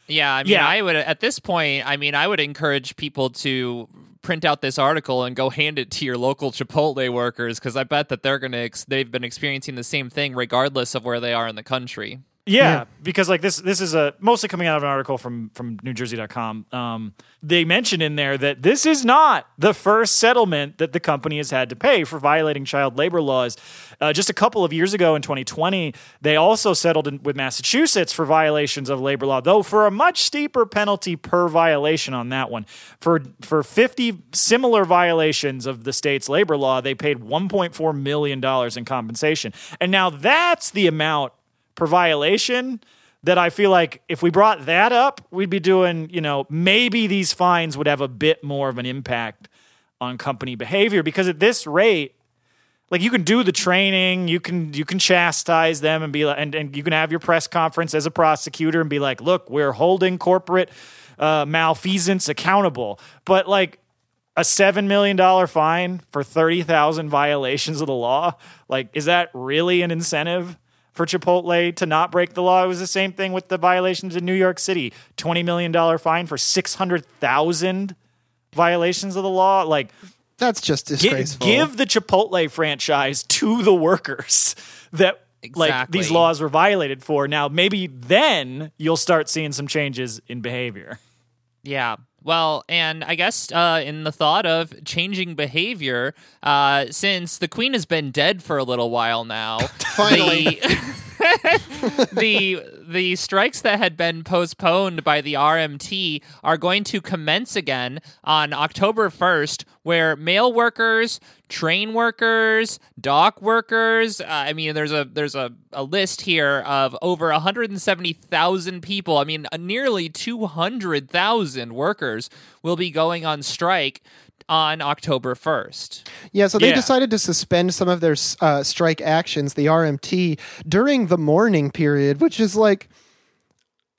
Yeah, I mean, yeah. I would at this point. I mean, I would encourage people to print out this article and go hand it to your local Chipotle workers because I bet that they're gonna ex- they've been experiencing the same thing regardless of where they are in the country. Yeah, yeah, because like this this is a mostly coming out of an article from from newjersey.com. Um they mention in there that this is not the first settlement that the company has had to pay for violating child labor laws. Uh, just a couple of years ago in 2020, they also settled in, with Massachusetts for violations of labor law, though for a much steeper penalty per violation on that one. For for 50 similar violations of the state's labor law, they paid 1.4 million dollars in compensation. And now that's the amount per violation that I feel like if we brought that up, we'd be doing, you know, maybe these fines would have a bit more of an impact on company behavior because at this rate, like you can do the training, you can you can chastise them and be like, and, and you can have your press conference as a prosecutor and be like, look, we're holding corporate uh, malfeasance accountable, but like a seven million dollar fine for thirty thousand violations of the law, like is that really an incentive? For Chipotle to not break the law. It was the same thing with the violations in New York City. $20 million fine for 600,000 violations of the law. Like, that's just disgraceful. Give, give the Chipotle franchise to the workers that exactly. like these laws were violated for. Now, maybe then you'll start seeing some changes in behavior. Yeah. Well, and I guess uh, in the thought of changing behavior, uh, since the queen has been dead for a little while now, finally. The- the the strikes that had been postponed by the RMT are going to commence again on October 1st where mail workers, train workers, dock workers, uh, I mean there's a there's a, a list here of over 170,000 people. I mean nearly 200,000 workers will be going on strike on October 1st. Yeah, so they Yeah. decided to suspend some of their uh, strike actions, the RMT, during the mourning period, which is like,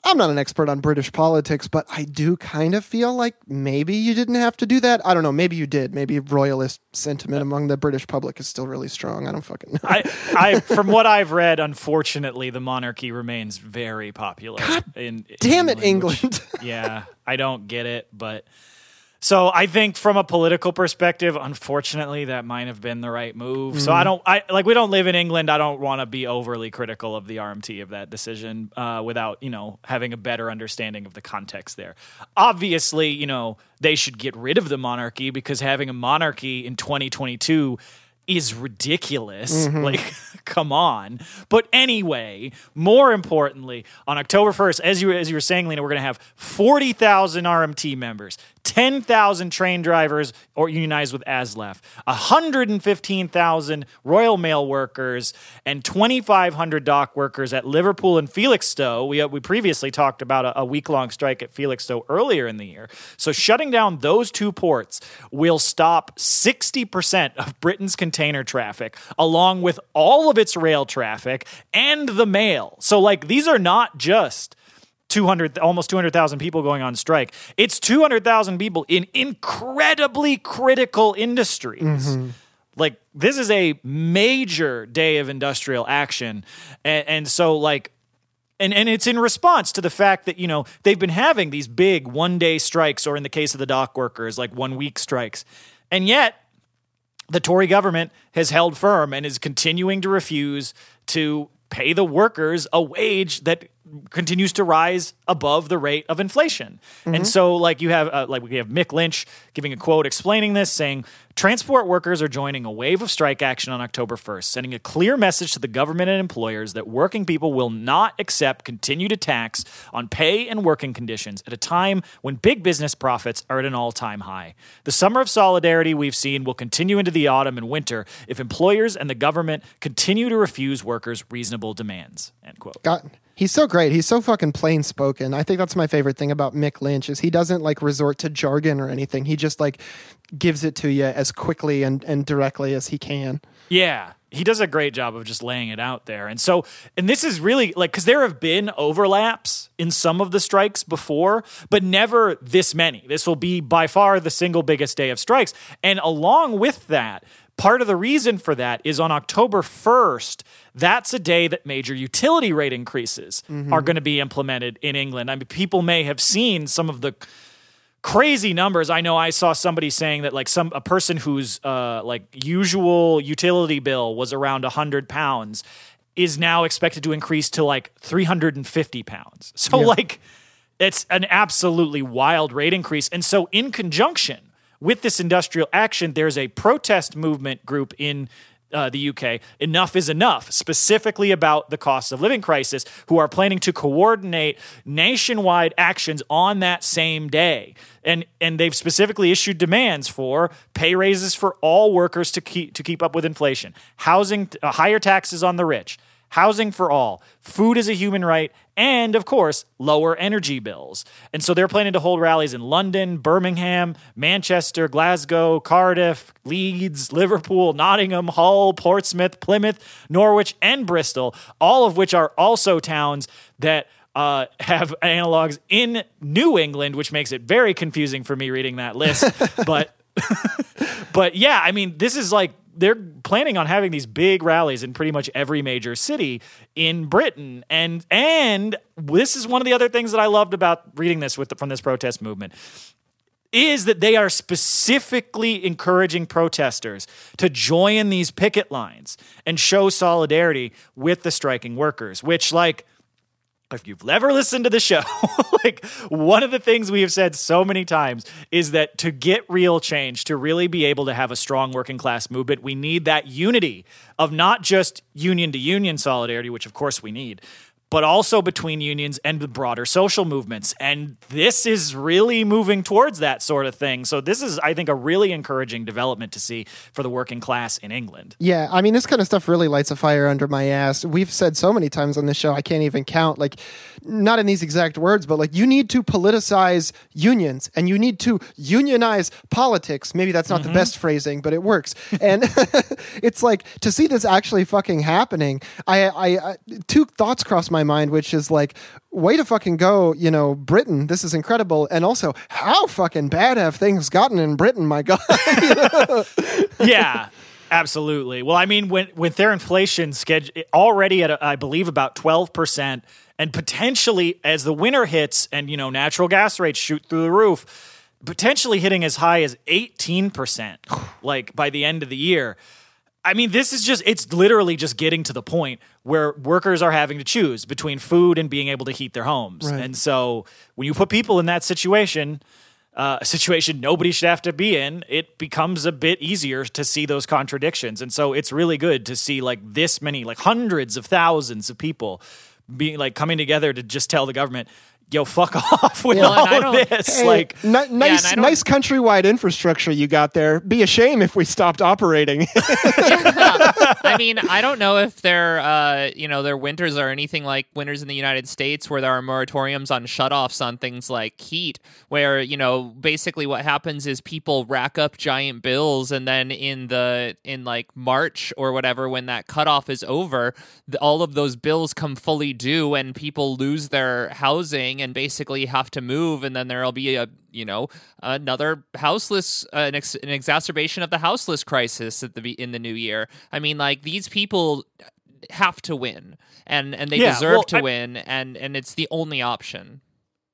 I'm not an expert on British politics, but I do kind of feel like maybe you didn't have to do that. I don't know. Maybe you did. Maybe royalist sentiment among the British public is still really strong. I don't fucking know. I, I, from what I've read, unfortunately, the monarchy remains very popular. in, in Damn it, which- England. yeah, I don't get it, but so I think from a political perspective, unfortunately, that might have been the right move. So I don't, I like we don't live in England. I don't want to be overly critical of the RMT of that decision uh, without you know having a better understanding of the context there. Obviously, you know they should get rid of the monarchy because having a monarchy in 2022 is ridiculous. Like, come on. But anyway, more importantly, on October 1st, as you as you were saying, Lena, we're going to have 40,000 RMT members, 10,000 train drivers or unionized with ASLEF, 115,000 Royal Mail workers, and 2,500 dock workers at Liverpool and Felixstowe. We, uh, we previously talked about a, a week long strike at Felixstowe earlier in the year. So shutting down those two ports will stop 60% of Britain's container traffic, along with all of its rail traffic and the mail. So, like, these are not just 200 almost 200,000 people going on strike. It's 200,000 people in incredibly critical industries. Mm-hmm. Like this is a major day of industrial action and, and so like and and it's in response to the fact that you know they've been having these big one day strikes or in the case of the dock workers like one week strikes. And yet the Tory government has held firm and is continuing to refuse to pay the workers a wage that continues to rise above the rate of inflation. And so like you have uh, like we have Mick Lynch giving a quote explaining this saying transport workers are joining a wave of strike action on October 1st sending a clear message to the government and employers that working people will not accept continued attacks on pay and working conditions at a time when big business profits are at an all-time high. The summer of solidarity we've seen will continue into the autumn and winter if employers and the government continue to refuse workers reasonable demands. End quote. God, he's so great. He's so fucking plain spoken. I think that's my favorite thing about Mick Lynch is he doesn't like resort to jargon or anything. He just like gives it to you as quickly and, and directly as he can. Yeah. He does a great job of just laying it out there. And so, and this is really like, because there have been overlaps in some of the strikes before, but never this many. This will be by far the single biggest day of strikes. And along with that, part of the reason for that is on October 1st, that's a day that major utility rate increases are going to be implemented in England. I mean, people may have seen some of the crazy numbers. I know I saw somebody saying that like some a person whose uh, like usual utility bill was around hundred pounds is now expected to increase to like three hundred and fifty pounds. So like it's an absolutely wild rate increase. And so in conjunction with this industrial action, there's a protest movement group in uh, the UK, Enough is Enough, specifically about the cost of living crisis, who are planning to coordinate nationwide actions on that same day. And, and they've specifically issued demands for pay raises for all workers to keep, to keep up with inflation, housing, uh, higher taxes on the rich, housing for all, food is a human right, and of course, lower energy bills. And so they're planning to hold rallies in London, Birmingham, Manchester, Glasgow, Cardiff, Leeds, Liverpool, Nottingham, Hull, Portsmouth, Plymouth, Norwich, and Bristol, all of which are also towns that uh, have analogs in New England, which makes it very confusing for me reading that list. but but yeah, I mean, this is like they're planning on having these big rallies in pretty much every major city in Britain, and and this is one of the other things that I loved about reading this with from this protest movement is that they are specifically encouraging protesters to join these picket lines and show solidarity with the striking workers, which like if you've never listened to the show, like one of the things we have said so many times is that to get real change, to really be able to have a strong working class movement, we need that unity of not just union to union solidarity, which of course we need, but also between unions and the broader social movements. And this is really moving towards that sort of thing. So, this is, I think, a really encouraging development to see for the working class in England. Yeah, I mean, this kind of stuff really lights a fire under my ass. We've said so many times on this show, I can't even count. Like, not in these exact words, but like, you need to politicize unions and you need to unionize politics. Maybe that's not the mm-hmm. best phrasing, but it works. And it's like to see this actually fucking happening. I, I, I two thoughts cross my mind, which is like, way to fucking go, you know, Britain. This is incredible. And also, how fucking bad have things gotten in Britain? My God. yeah, absolutely. Well, I mean, when with their inflation schedule already at I believe about twelve percent, and potentially as the winter hits and you know natural gas rates shoot through the roof, potentially hitting as high as eighteen percent, like by the end of the year. I mean, this is just, it's literally just getting to the point where workers are having to choose between food and being able to heat their homes. Right. And so when you put people in that situation, uh, a situation nobody should have to be in, it becomes a bit easier to see those contradictions. And so it's really good to see like this many, like hundreds of thousands of people being like coming together to just tell the government, yo, fuck off with Well, and I all don't- this. Hey, like, ni- nice, and nice countrywide infrastructure you got there. Be a shame if we stopped operating. I mean, I don't know if their uh, you know their winters are anything like winters in the United States, where there are moratoriums on shutoffs on things like heat, where you know basically what happens is people rack up giant bills, and then in the in like March or whatever, when that cutoff is over, the, all of those bills come fully due, and people lose their housing and basically have to move, and then there'll be a you know another houseless uh, an, ex- an exacerbation of the houseless crisis at the in the new year i mean like these people have to win and and they Yeah, deserve well, to I- win and and it's the only option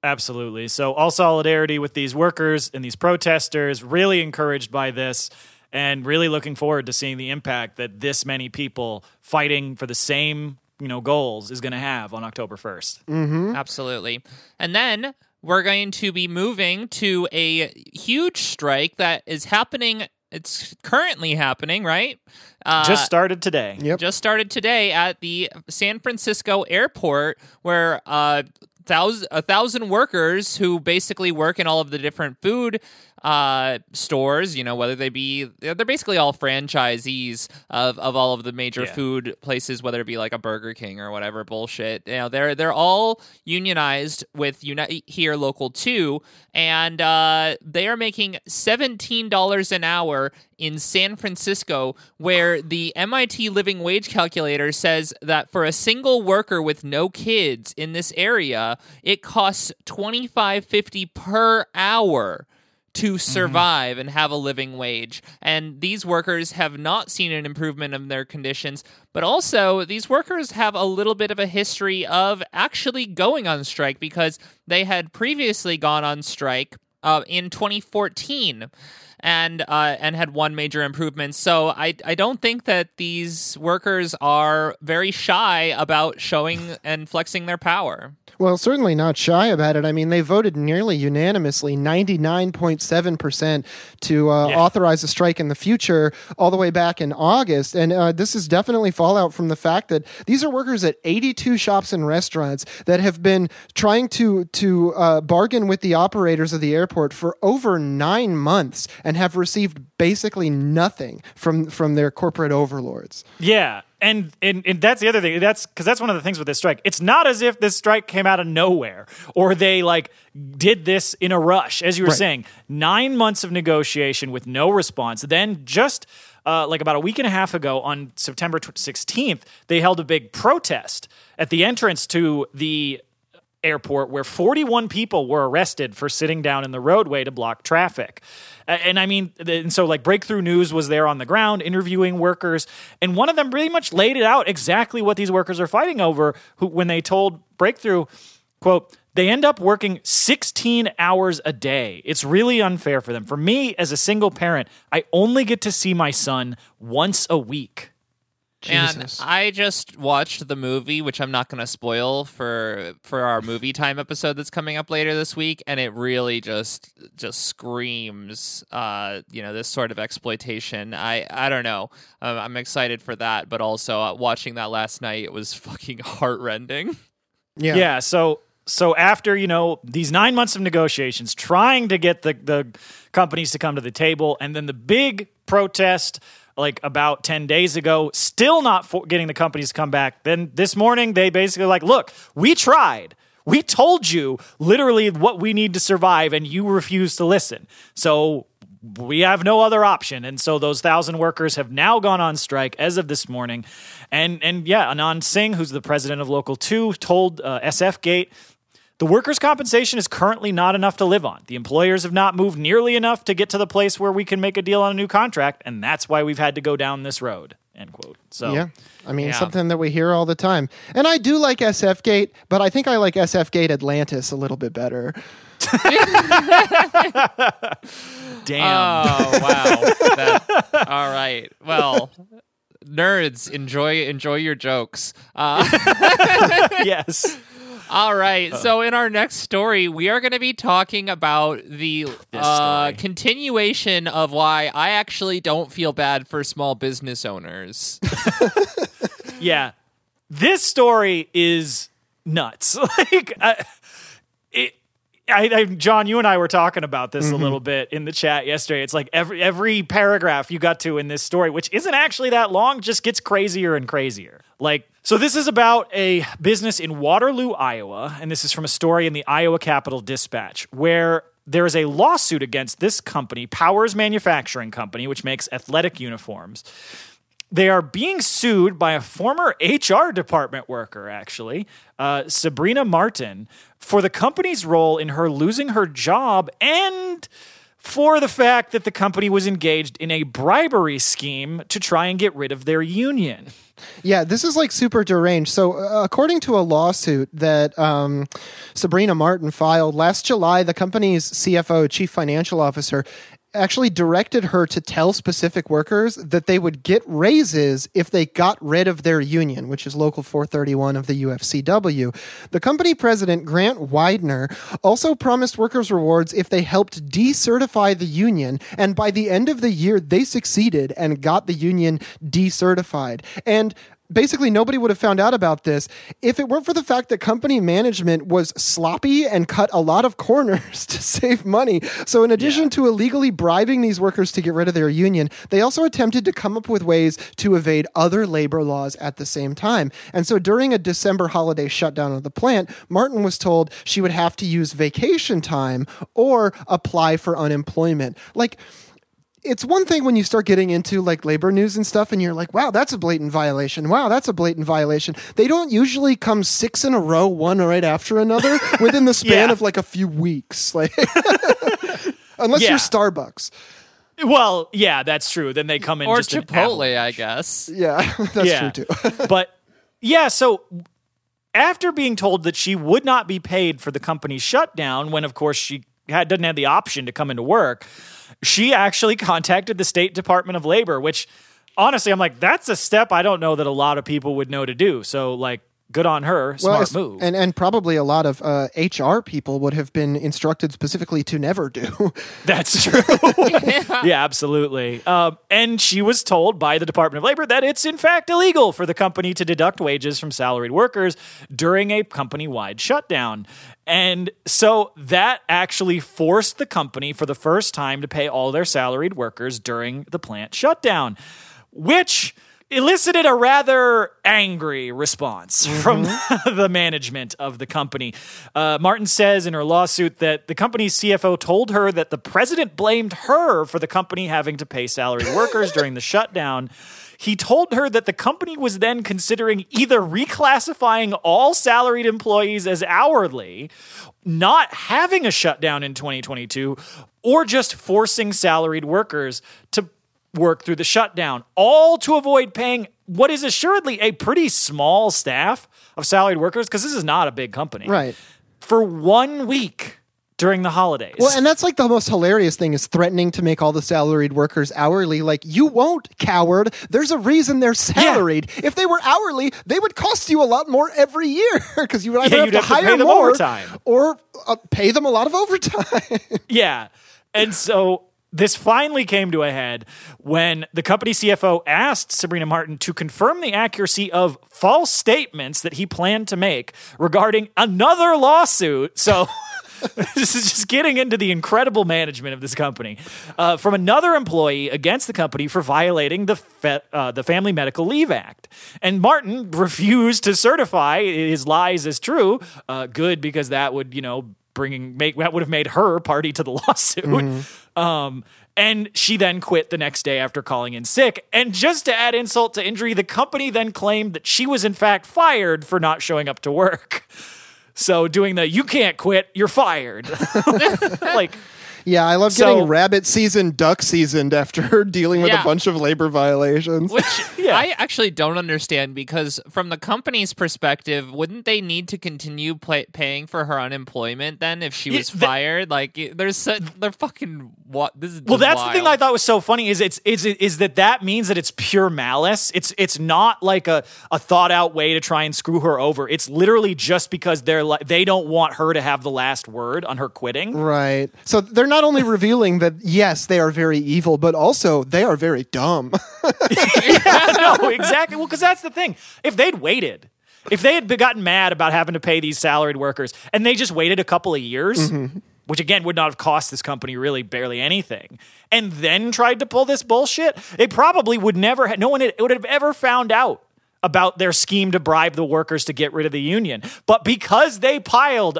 Absolutely. So, all solidarity with these workers and these protesters, really encouraged by this, and really looking forward to seeing the impact that this many people fighting for the same you know goals is going to have on October 1st. absolutely and then we're going to be moving to a huge strike that is happening it's currently happening right uh, Just started today. Yep. just started today at the San Francisco airport, where uh, thousand a thousand workers who basically work in all of the different food uh, stores. You know, whether they be they're basically all franchisees of, of all of the major Yeah. food places, whether it be like a Burger King or whatever bullshit. You know, they're they're all unionized with Unite here local two, and uh, they are making seventeen dollars an hour in San Francisco, where the MIT living wage calculator says that for a single worker with no kids in this area, it costs twenty five fifty per hour to survive and have a living wage. And these workers have not seen an improvement in their conditions, but also these workers have a little bit of a history of actually going on strike because they had previously gone on strike uh, in 2014 and uh, and had one major improvement. So I I don't think that these workers are very shy about showing and flexing their power. well, certainly not shy about it. I mean, they voted nearly unanimously, 99.7%, to uh, Yeah. authorize a strike in the future, all the way back in August. And uh, this is definitely fallout from the fact that these are workers at 82 shops and restaurants that have been trying to, to uh, bargain with the operators of the airport for over nine months and have received basically nothing from, from their corporate overlords. Yeah. And, and and that's the other thing. That's because that's one of the things with this strike. It's not as if this strike came out of nowhere or they like did this in a rush. As you were Right. saying, nine months of negotiation with no response. Then just uh, like about a week and a half ago, on September sixteenth, they held a big protest at the entrance to the airport where 41 people were arrested for sitting down in the roadway to block traffic. And I mean, and so like Breakthrough News was there on the ground interviewing workers, and one of them pretty much laid it out exactly what these workers are fighting over. Who, when they told Breakthrough, quote, they end up working 16 hours a day. It's really unfair for them. For me, as a single parent, I only get to see my son once a week. Jesus. And I just watched the movie, which I'm not going to spoil for for our movie time episode that's coming up later this week, and it really just just screams, uh, you know, this sort of exploitation. I I don't know. Um, I'm excited for that, but also uh, watching that last night, it was fucking heartrending. Yeah. Yeah. So so after you know these nine months of negotiations, trying to get the the companies to come to the table, and then the big protest like about 10 days ago still not getting the companies to come back then this morning they basically like look we tried we told you literally what we need to survive and you refused to listen so we have no other option. And so those thousand workers have now gone on strike as of this morning. And and yeah, Anand Singh, who's the president of Local 2, told uh, SF Gate the workers' compensation is currently not enough to live on. The employers have not moved nearly enough to get to the place where we can make a deal on a new contract, and that's why we've had to go down this road. End quote. So Yeah. I mean, Yeah. something that we hear all the time. And I do like SF Gate, but I think I like SF Gate Atlantis a little bit better. damn. Oh wow! That- all right. Well, nerds, enjoy enjoy your jokes. Uh, yes. All right. So in our next story, we are going to be talking about the uh, continuation of why I actually don't feel bad for small business owners. Yeah. This story is nuts. like, I, it, I, I, John, you and I were talking about this a little bit in the chat yesterday. It's like every every paragraph you got to in this story, which isn't actually that long, just gets crazier and crazier. Like, so this is about a business in Waterloo, Iowa, and this is from a story in the Iowa Capital Dispatch, where there is a lawsuit against this company, Powers Manufacturing Company, which makes athletic uniforms. They are being sued by a former HR department worker, actually, uh, Sabrina Martin, for the company's role in her losing her job and for the fact that the company was engaged in a bribery scheme to try and get rid of their union. Yeah, this is like super deranged. So, uh, according to a lawsuit that um, Sabrina Martin filed last July, the company's CFO, chief financial officer, actually directed her to tell specific workers that they would get raises if they got rid of their union, which is Local 431 of the UFCW. The company president, Grant Widener, also promised workers rewards if they helped decertify the union, and by the end of the year, they succeeded and got the union decertified. And basically nobody would have found out about this if it weren't for the fact that company management was sloppy and cut a lot of corners to save money. So in addition to illegally bribing these workers to get rid of their union, they also attempted to come up with ways to evade other labor laws at the same time. And so during a December holiday shutdown of the plant, Martin was told she would have to use vacation time or apply for unemployment. Like it's one thing when you start getting into like labor news and stuff and you're like wow that's a blatant violation wow that's a blatant violation they don't usually come six in a row one right after another within the span Yeah. of like a few weeks like unless Yeah. you're starbucks Well, yeah, that's true. Then they come in or just Chipotle, I guess. yeah that's Yeah. true too but yeah, so after being told that she would not be paid for the company's shutdown, when of course she had, doesn't have the option to come into work, she actually contacted the State Department of Labor, which honestly, I'm like, that's a step I don't know that a lot of people would know to do. So, like, good on her. Smart it's- move. and and probably a lot of uh, HR people would have been instructed specifically to never do. That's true. yeah, absolutely. Um, and she was told by the Department of Labor that it's in fact illegal for the company to deduct wages from salaried workers during a company wide shutdown. And so that actually forced the company for the first time to pay all their salaried workers during the plant shutdown, which elicited a rather angry response from the management of the company. Uh, Martin says in her lawsuit that the company's CFO told her that the president blamed her for the company having to pay salaried workers during the shutdown. He told her that the company was then considering either reclassifying all salaried employees as hourly, not having a shutdown in 2022, or just forcing salaried workers to work through the shutdown, all to avoid paying what is assuredly a pretty small staff of salaried workers, because this is not a big company. Right. For one week during the holidays. Well, and that's like the most hilarious thing is threatening to make all the salaried workers hourly. Like, you won't, coward. There's a reason they're salaried. If they were hourly, they would cost you a lot more every year because you would either Yeah, have to have to hire pay them more overtime. or uh, pay them a lot of overtime. Yeah. And so this finally came to a head when the company CFO asked Sabrina Martin to confirm the accuracy of false statements that he planned to make regarding another lawsuit. So. this is just getting into the incredible management of this company uh, from another employee against the company for violating the fe- uh, the Family Medical Leave Act, and Martin refused to certify his lies as true. Uh, good because that would you know bringing make that would have made her party to the lawsuit. Um, and she then quit the next day after calling in sick. And just to add insult to injury, the company then claimed that she was in fact fired for not showing up to work. So doing the you can't quit, you're fired. like Yeah, I love So- getting rabbit seasoned, duck seasoned after dealing with Yeah. a bunch of labor violations. Which Yeah. I actually don't understand because, from the company's perspective, wouldn't they need to continue pay- paying for her unemployment then if she Yeah, was the- fired? Like, there's so, they're fucking what? This is Well, just that's the thing wild. I thought was so funny is it's is is that that means that it's pure malice. It's it's not like a, a thought out way to try and screw her over. It's literally just because they're like they don't want her to have the last word on her quitting. Right. So they're not only revealing that, yes, they are very evil, but also they are very dumb. yeah, no, exactly. Well, because that's the thing. If they'd waited, if they had gotten mad about having to pay these salaried workers and they just waited a couple of years, mm-hmm. which again would not have cost this company really barely anything, and then tried to pull this bullshit, they probably would never, ha- no one had, would have ever found out about their scheme to bribe the workers to get rid of the union. But because they piled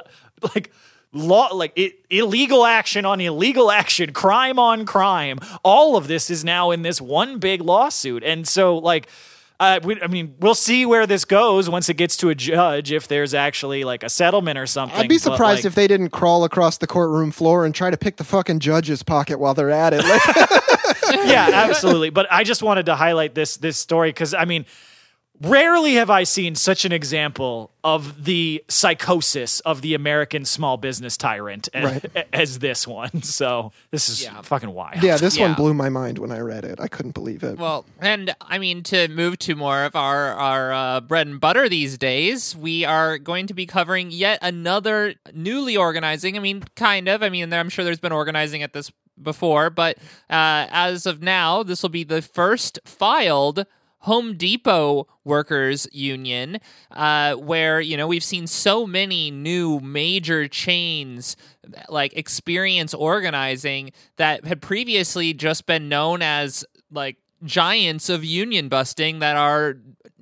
like law like i illegal action on illegal action, crime on crime, all of this is now in this one big lawsuit. And so like uh, we, I mean, we'll see where this goes once it gets to a judge. If there's actually like a settlement or something, I'd be surprised like, if they didn't crawl across the courtroom floor and try to pick the fucking judge's pocket while they're at it. Like, yeah, absolutely. But I just wanted to highlight this this story because I mean, rarely have I seen such an example of the psychosis of the American small business tyrant as, Right. as this one. So this is Yeah. fucking wild. yeah, this one blew my mind when I read it. I couldn't believe it. Well, and I mean to move to more of our our uh, bread and butter these days, we are going to be covering yet another newly organizing. I mean, kind of. I mean, I'm sure there's been organizing at this before, but uh, as of now, this will be the first filed. Home Depot Workers Union, uh, where you know we've seen so many new major chains like experience organizing that had previously just been known as like giants of union busting that are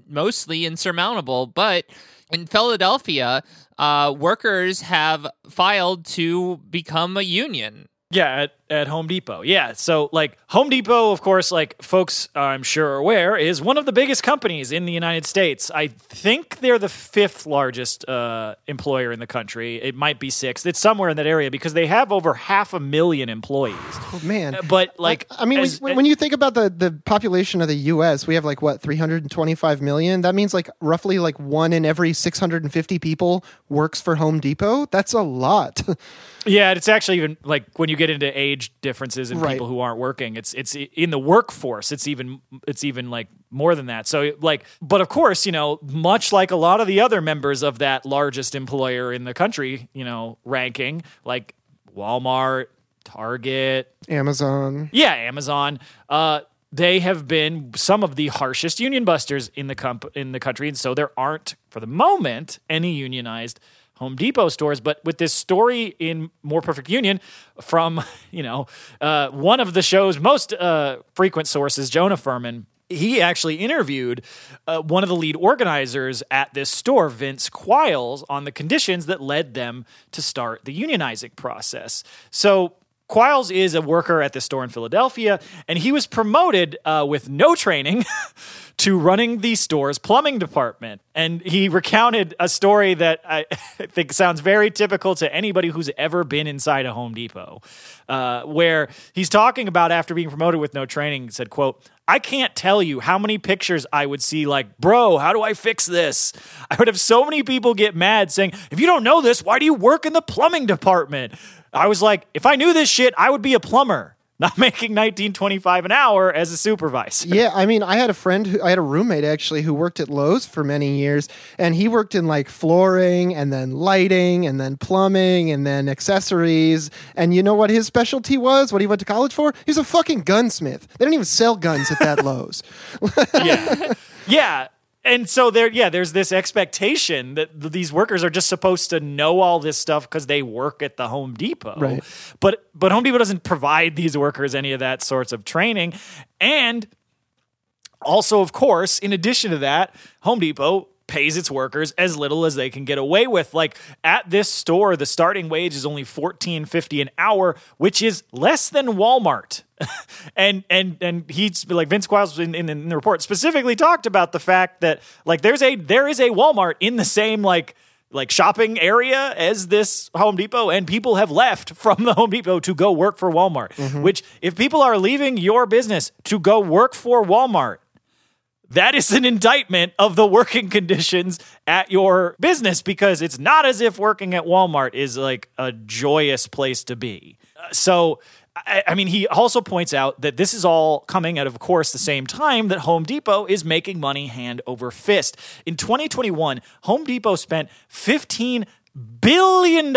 mostly insurmountable. But in Philadelphia, uh, workers have filed to become a union. Yeah, at, Home Depot. Yeah. So, like, Home Depot, of course, like folks I'm sure are aware, is one of the biggest companies in the United States. I think they're the fifth largest uh, employer in the country. It might be sixth. It's somewhere in that area because they have over half a million employees. Oh, man. But, like, I mean, as- when, when you think about the, the population of the U.S., we have like what 325 million. That means like roughly like one in every 650 people works for Home Depot. That's a lot. Yeah, it's actually even like when you get into age differences in Right. people who aren't working. It's it's in the workforce. It's even it's even like more than that. So like, but of course, you know, much like a lot of the other members of that largest employer in the country, you know, ranking like Walmart, Target, Amazon. yeah, Amazon. Uh, they have been some of the harshest union busters in the comp- in the country, and so there aren't, for the moment, any unionized Home Depot stores. But with this story in More Perfect Union from you know uh, one of the show's most uh, frequent sources, Jonah Furman. He actually interviewed uh, one of the lead organizers at this store, Vince Quiles, on the conditions that led them to start the unionizing process. So Quiles is a worker at the store in Philadelphia, and he was promoted uh, with no training to running the store's plumbing department. And he recounted a story that I think sounds very typical to anybody who's ever been inside a Home Depot, uh, where he's talking about after being promoted with no training, said, "quote." I can't tell you how many pictures I would see like, bro, how do I fix this? I would have so many people get mad saying, if you don't know this, why do you work in the plumbing department? I was like, if I knew this shit, I would be a plumber. Not making 19.25 an hour as a supervisor. Yeah, I mean, I had a friend, who, I had a roommate actually who worked at Lowe's for many years, and he worked in like flooring and then lighting and then plumbing and then accessories. And you know what his specialty was? What he went to college for? He was a fucking gunsmith. They didn't even sell guns at that Lowe's. yeah. Yeah. And so there, yeah, there's this expectation that th- these workers are just supposed to know all this stuff because they work at the Home Depot. Right. But but Home Depot doesn't provide these workers any of that sorts of training. And also, of course, in addition to that, Home Depot pays its workers as little as they can get away with. Like at this store, the starting wage is only fourteen fifty an hour, which is less than Walmart. and and and he's like Vince Quiles in, in, in the report specifically talked about the fact that like there's a there is a Walmart in the same like like shopping area as this Home Depot, and people have left from the Home Depot to go work for Walmart. Mm-hmm. Which, if people are leaving your business to go work for Walmart, that is an indictment of the working conditions at your business because it's not as if working at Walmart is like a joyous place to be. Uh, So, I, I mean, he also points out that this is all coming at, of course, the same time that Home Depot is making money hand over fist. In 2021, Home Depot spent $15 billion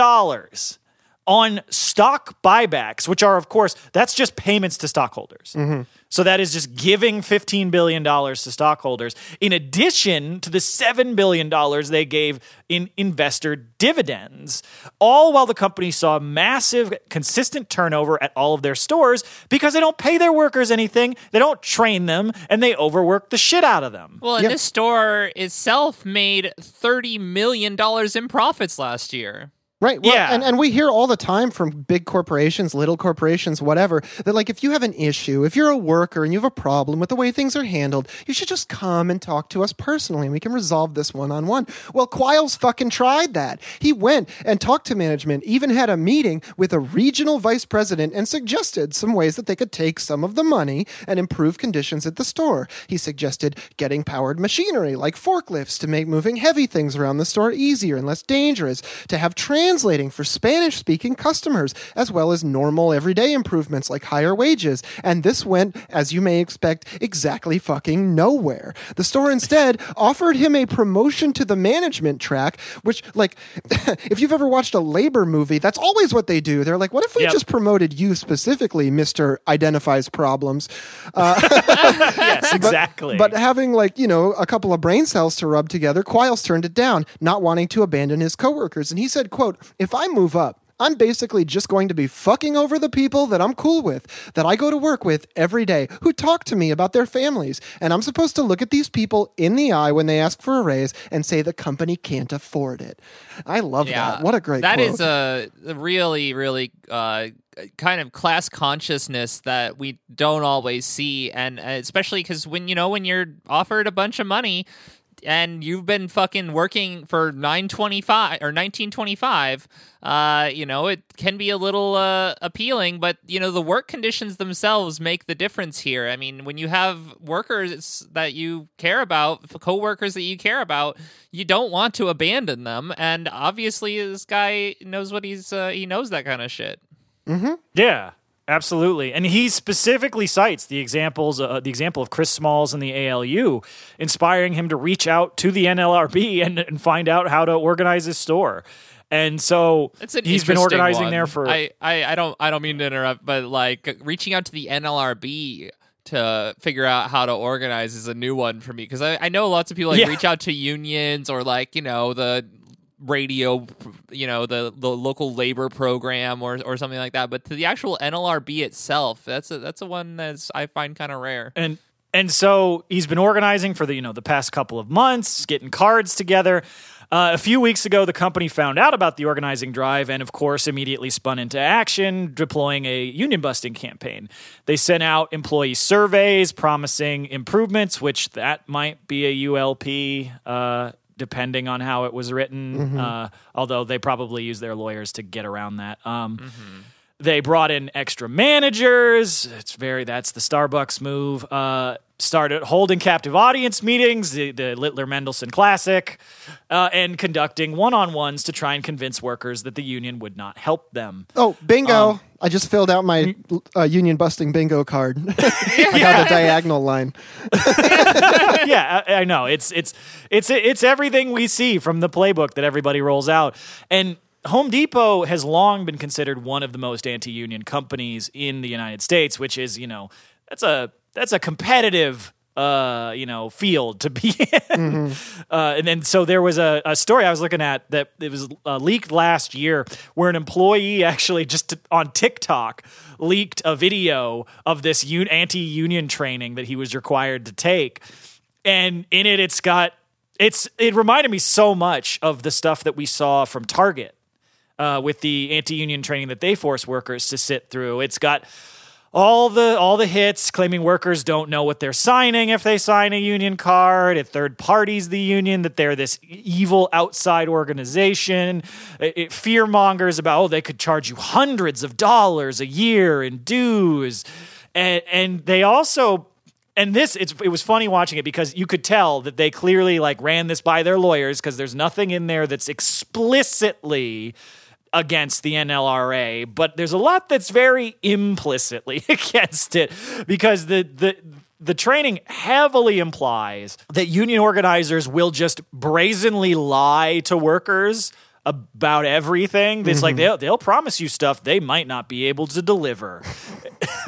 on stock buybacks, which are, of course, that's just payments to stockholders. So that is just giving $15 billion to stockholders, in addition to the $7 billion they gave in investor dividends, all while the company saw massive, consistent turnover at all of their stores because they don't pay their workers anything, they don't train them, and they overwork the shit out of them. Well, and Yep. this store itself made $30 million in profits last year. Right. Well, Yeah. And, and we hear all the time from big corporations, little corporations, whatever, that like if you have an issue, if you're a worker and you have a problem with the way things are handled, you should just come and talk to us personally and we can resolve this one on one. Well, Quiles fucking tried that. He went and talked to management, even had a meeting with a regional vice president and suggested some ways that they could take some of the money and improve conditions at the store. He suggested getting powered machinery like forklifts to make moving heavy things around the store easier and less dangerous, to have translating for Spanish speaking customers, as well as normal everyday improvements like higher wages. And this went, as you may expect, exactly fucking nowhere. The store instead offered him a promotion to the management track, which, like, if you've ever watched a labor movie, that's always what they do. They're like, what if we Yep. just promoted you specifically, Mr. Identifies Problems? Uh, yes, exactly. But having like, you know, a couple of brain cells to rub together, Quiles turned it down, not wanting to abandon his coworkers. And he said, quote, if I move up, I'm basically just going to be fucking over the people that I'm cool with, that I go to work with every day, who talk to me about their families. And I'm supposed to look at these people in the eye when they ask for a raise and say the company can't afford it. I love that. What a great That quote. is a a really, really uh, kind of class consciousness that we don't always see, and uh, especially because when you know when you're offered a bunch of money and you've been fucking working for 925 or 1925 uh you know it can be a little uh appealing but you know the work conditions themselves make the difference here. I mean when you have workers that you care about co-workers that you care about you don't want to abandon them and obviously this guy knows what he's uh, he knows that kind of shit. Yeah, absolutely. And he specifically cites the examples, uh, the example of Chris Smalls and the ALU, inspiring him to reach out to the NLRB and, and find out how to organize his store. And so he's been organizing one. there for. I, I I don't I don't mean to interrupt, but like reaching out to the NLRB to figure out how to organize is a new one for me because I, I know lots of people like Yeah. reach out to unions or like you know the radio you know the the local labor program or or something like that but to the actual NLRB itself that's a that's a one that's I find kind of rare and and so he's been organizing for the you know the past couple of months, getting cards together. Uh, a few weeks ago, the company found out about the organizing drive and, of course, immediately spun into action, deploying a union busting campaign. They sent out employee surveys promising improvements, which that might be a ULP, uh, depending on how it was written. Uh, although they probably use their lawyers to get around that. Um, They brought in extra managers. It's very that's the Starbucks move. Uh, started holding captive audience meetings, the, the Littler Mendelson Classic, uh, and conducting one on ones to try and convince workers that the union would not help them. Oh, bingo! I just filled out my uh, union busting bingo card. I got a diagonal line. yeah, I, I know. It's it's it's it's everything we see from the playbook that everybody rolls out. And Home Depot has long been considered one of the most anti-union companies in the United States, which is, you know, that's a that's a competitive uh, you know, field to be in. Uh, and then so there was a, a story I was looking at that it was uh, leaked last year where an employee actually just on TikTok leaked a video of this un- anti-union training that he was required to take. And in it it's got it's it reminded me so much of the stuff that we saw from Target uh, with the anti-union training that they force workers to sit through. It's got all the all the hits claiming workers don't know what they're signing if they sign a union card it third parties the union that they're this evil outside organization it, it fear mongers about oh they could charge you hundreds of dollars a year in dues and and they also and this it was funny watching it because you could tell that they clearly like ran this by their lawyers because there's nothing in there that's explicitly against the NLRA, but there's a lot that's very implicitly against it because the the the training heavily implies that union organizers will just brazenly lie to workers about everything. It's like mm-hmm. they'll they'll promise you stuff they might not be able to deliver.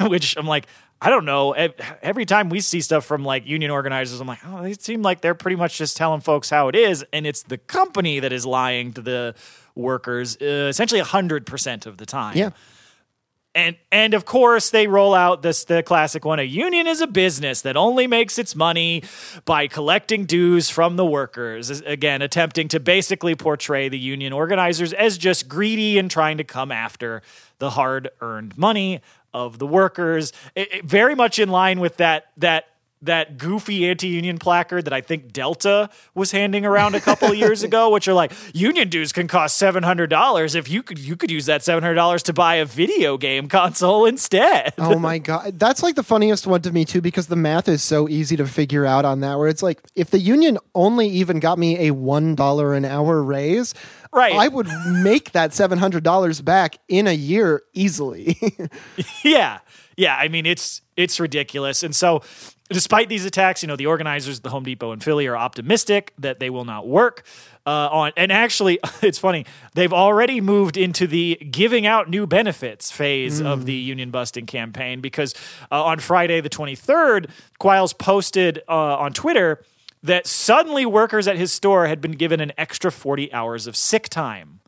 Which I'm like, I don't know. Every time we see stuff from like union organizers, I'm like, oh, they seem like they're pretty much just telling folks how it is, and it's the company that is lying to the workers, uh, essentially hundred percent of the time. Yeah. and and of course they roll out this the classic one a union is a business that only makes its money by collecting dues from the workers. Again attempting to basically portray the union organizers as just greedy and trying to come after the hard earned money of the workers. It- it- very much in line with that that that goofy anti-union placard that I think Delta was handing around a couple of years ago, which are like union dues can cost seven hundred dollars. If you could, you could use that seven hundred dollars to buy a video game console instead. Oh my god, that's like the funniest one to me too because the math is so easy to figure out on that. Where it's like, if the union only even got me a one dollar an hour raise, Right. I would make that seven hundred dollars back in a year easily. yeah, yeah. I mean, it's it's ridiculous, and so. Despite these attacks, you know the organizers, the Home Depot in Philly, are optimistic that they will not work uh, on. And actually, it's funny they've already moved into the giving out new benefits phase of the union busting campaign because uh, on Friday the twenty third, Quiles posted uh, on Twitter that suddenly workers at his store had been given an extra forty hours of sick time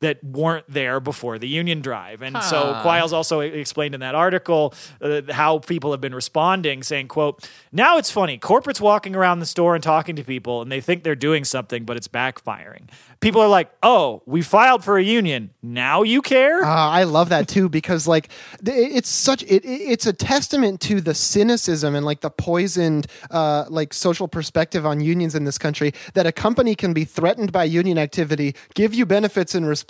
that weren't there before the union drive. And so Quiles also explained in that article uh, how people have been responding, saying, quote, now it's funny. Corporate's walking around the store and talking to people and they think they're doing something, but it's backfiring. People are like, oh, we filed for a union. Now you care? Uh, I love that too because like it's such it, it- it's a testament to the cynicism and like the poisoned uh, like social perspective on unions in this country that a company can be threatened by union activity, give you benefits in response,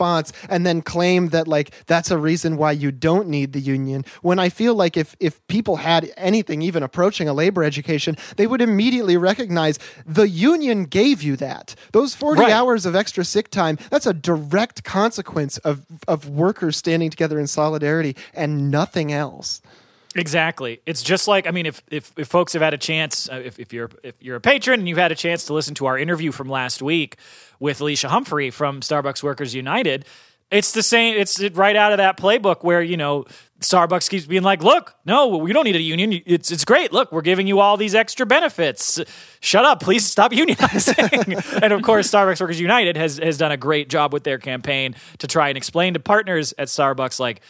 and then claim that like that's a reason why you don't need the union. When I feel like if if people had anything even approaching a labor education, they would immediately recognize the union gave you that. Those forty Right. hours of extra sick time that's a direct consequence of of workers standing together in solidarity and nothing else Exactly. It's just like I mean, if if, if folks have had a chance, uh, if, if you're if you're a patron and you've had a chance to listen to our interview from last week with Alicia Humphrey from Starbucks Workers United, it's the same. It's right out of that playbook where you know Starbucks keeps being like, "Look, no, we don't need a union. It's it's great. Look, we're giving you all these extra benefits. Shut up, please stop unionizing." and of course, Starbucks Workers United has has done a great job with their campaign to try and explain to partners at Starbucks like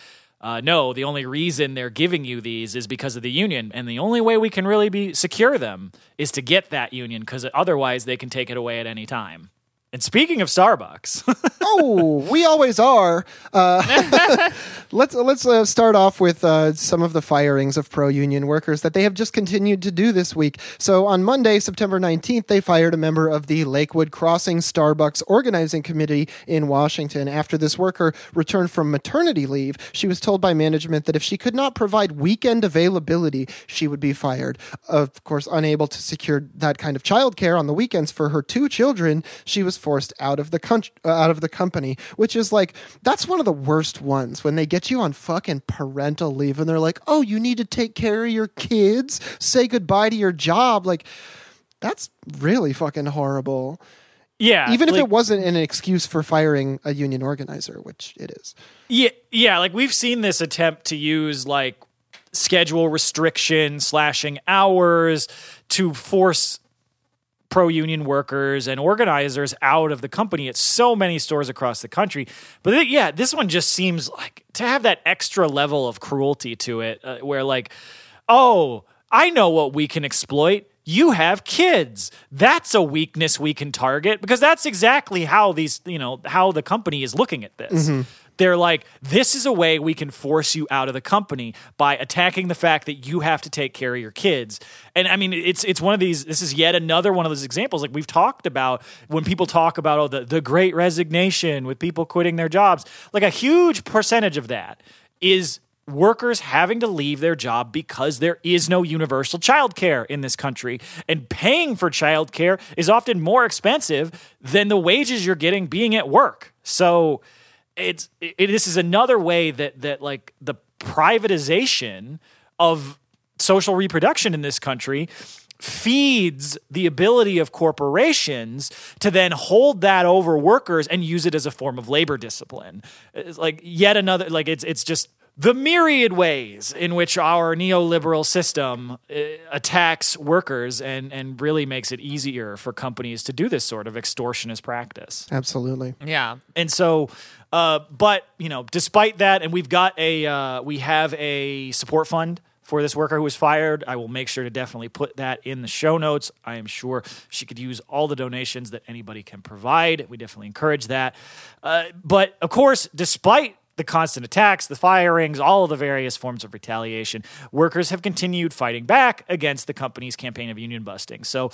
uh, no, the only reason they're giving you these is because of the union, and the only way we can really be secure them is to get that union, because otherwise they can take it away at any time. And speaking of Starbucks, oh we always are uh, Let's let's uh, start off with uh, some of the firings of pro union workers that they have just continued to do this week. So on Monday, September 19th, they fired a member of the Lakewood Crossing Starbucks organizing committee in Washington after this worker returned from maternity leave. She was told by management that if she could not provide weekend availability, she would be fired. Of course, unable to secure that kind of childcare on the weekends for her two children, she was forced out of the country, uh, out of the company, which is like that's one of the worst ones when they get you on fucking parental leave and they're like, "Oh, you need to take care of your kids, say goodbye to your job." Like that's really fucking horrible. Yeah, Even if like- it wasn't an excuse for firing a union organizer, which it is. Yeah, yeah, like we've seen this attempt to use like schedule restriction, slashing hours to force pro union workers and organizers out of the company at so many stores across the country. But th- yeah, this one just seems like to have that extra level of cruelty to it uh, where like oh, I know what we can exploit. You have kids. That's a weakness we can target because that's exactly how these, you know, how the company is looking at this. They're like, this is a way we can force you out of the company by attacking the fact that you have to take care of your kids. And I mean, it's it's one of these. This is yet another one of those examples. Like we've talked about when people talk about oh the the Great Resignation with people quitting their jobs. Like a huge percentage of that is workers having to leave their job because there is no universal childcare in this country and paying for childcare is often more expensive than the wages you're getting being at work so it's it, this is another way that that like the privatization of social reproduction in this country feeds the ability of corporations to then hold that over workers and use it as a form of labor discipline. It's like yet another like it's it's just the myriad ways in which our neoliberal system uh, attacks workers and and really makes it easier for companies to do this sort of extortionist practice. Absolutely. Yeah. And so, uh, but you know, despite that, and we've got a uh, we have a support fund for this worker who was fired. I will make sure to definitely put that in the show notes. I am sure she could use all the donations that anybody can provide. We definitely encourage that. Uh, but of course, despite the constant attacks, the firings, all of the various forms of retaliation, workers have continued fighting back against the company's campaign of union busting. So,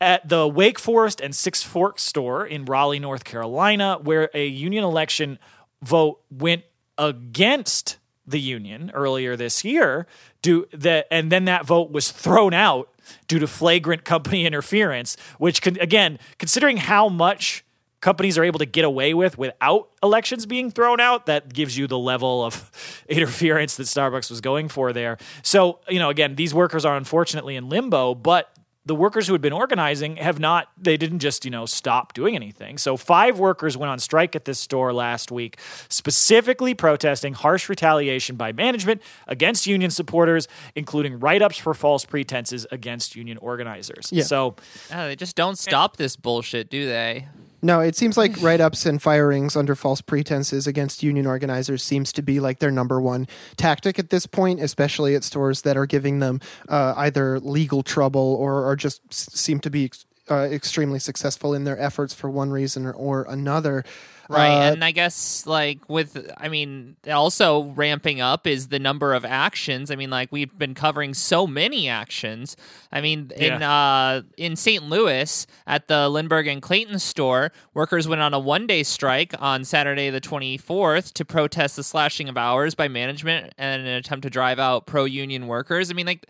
at the Wake Forest and Six Forks store in Raleigh, North Carolina, where a union election vote went against the union earlier this year, do that, and then that vote was thrown out due to flagrant company interference. Which, can, again, considering how much companies are able to get away with without elections being thrown out that gives you the level of interference that Starbucks was going for there. So, you know, again, these workers are unfortunately in limbo, but the workers who had been organizing have not they didn't just you know stop doing anything so five workers went on strike at this store last week specifically protesting harsh retaliation by management against union supporters including write-ups for false pretenses against union organizers Yeah. so Oh, they just don't stop this bullshit, do they? No, it seems like write ups and firings under false pretenses against union organizers seems to be like their number one tactic at this point, especially at stores that are giving them uh, either legal trouble or, or just seem to be uh, extremely successful in their efforts for one reason or, or another. Right. Uh, and I guess like with I mean also ramping up is the number of actions. I mean like we've been covering so many actions. I mean in uh in St. Louis at the Lindbergh and Clayton store, workers went on a one-day strike on Saturday the 24th to protest the slashing of hours by management and an attempt to drive out pro-union workers. I mean like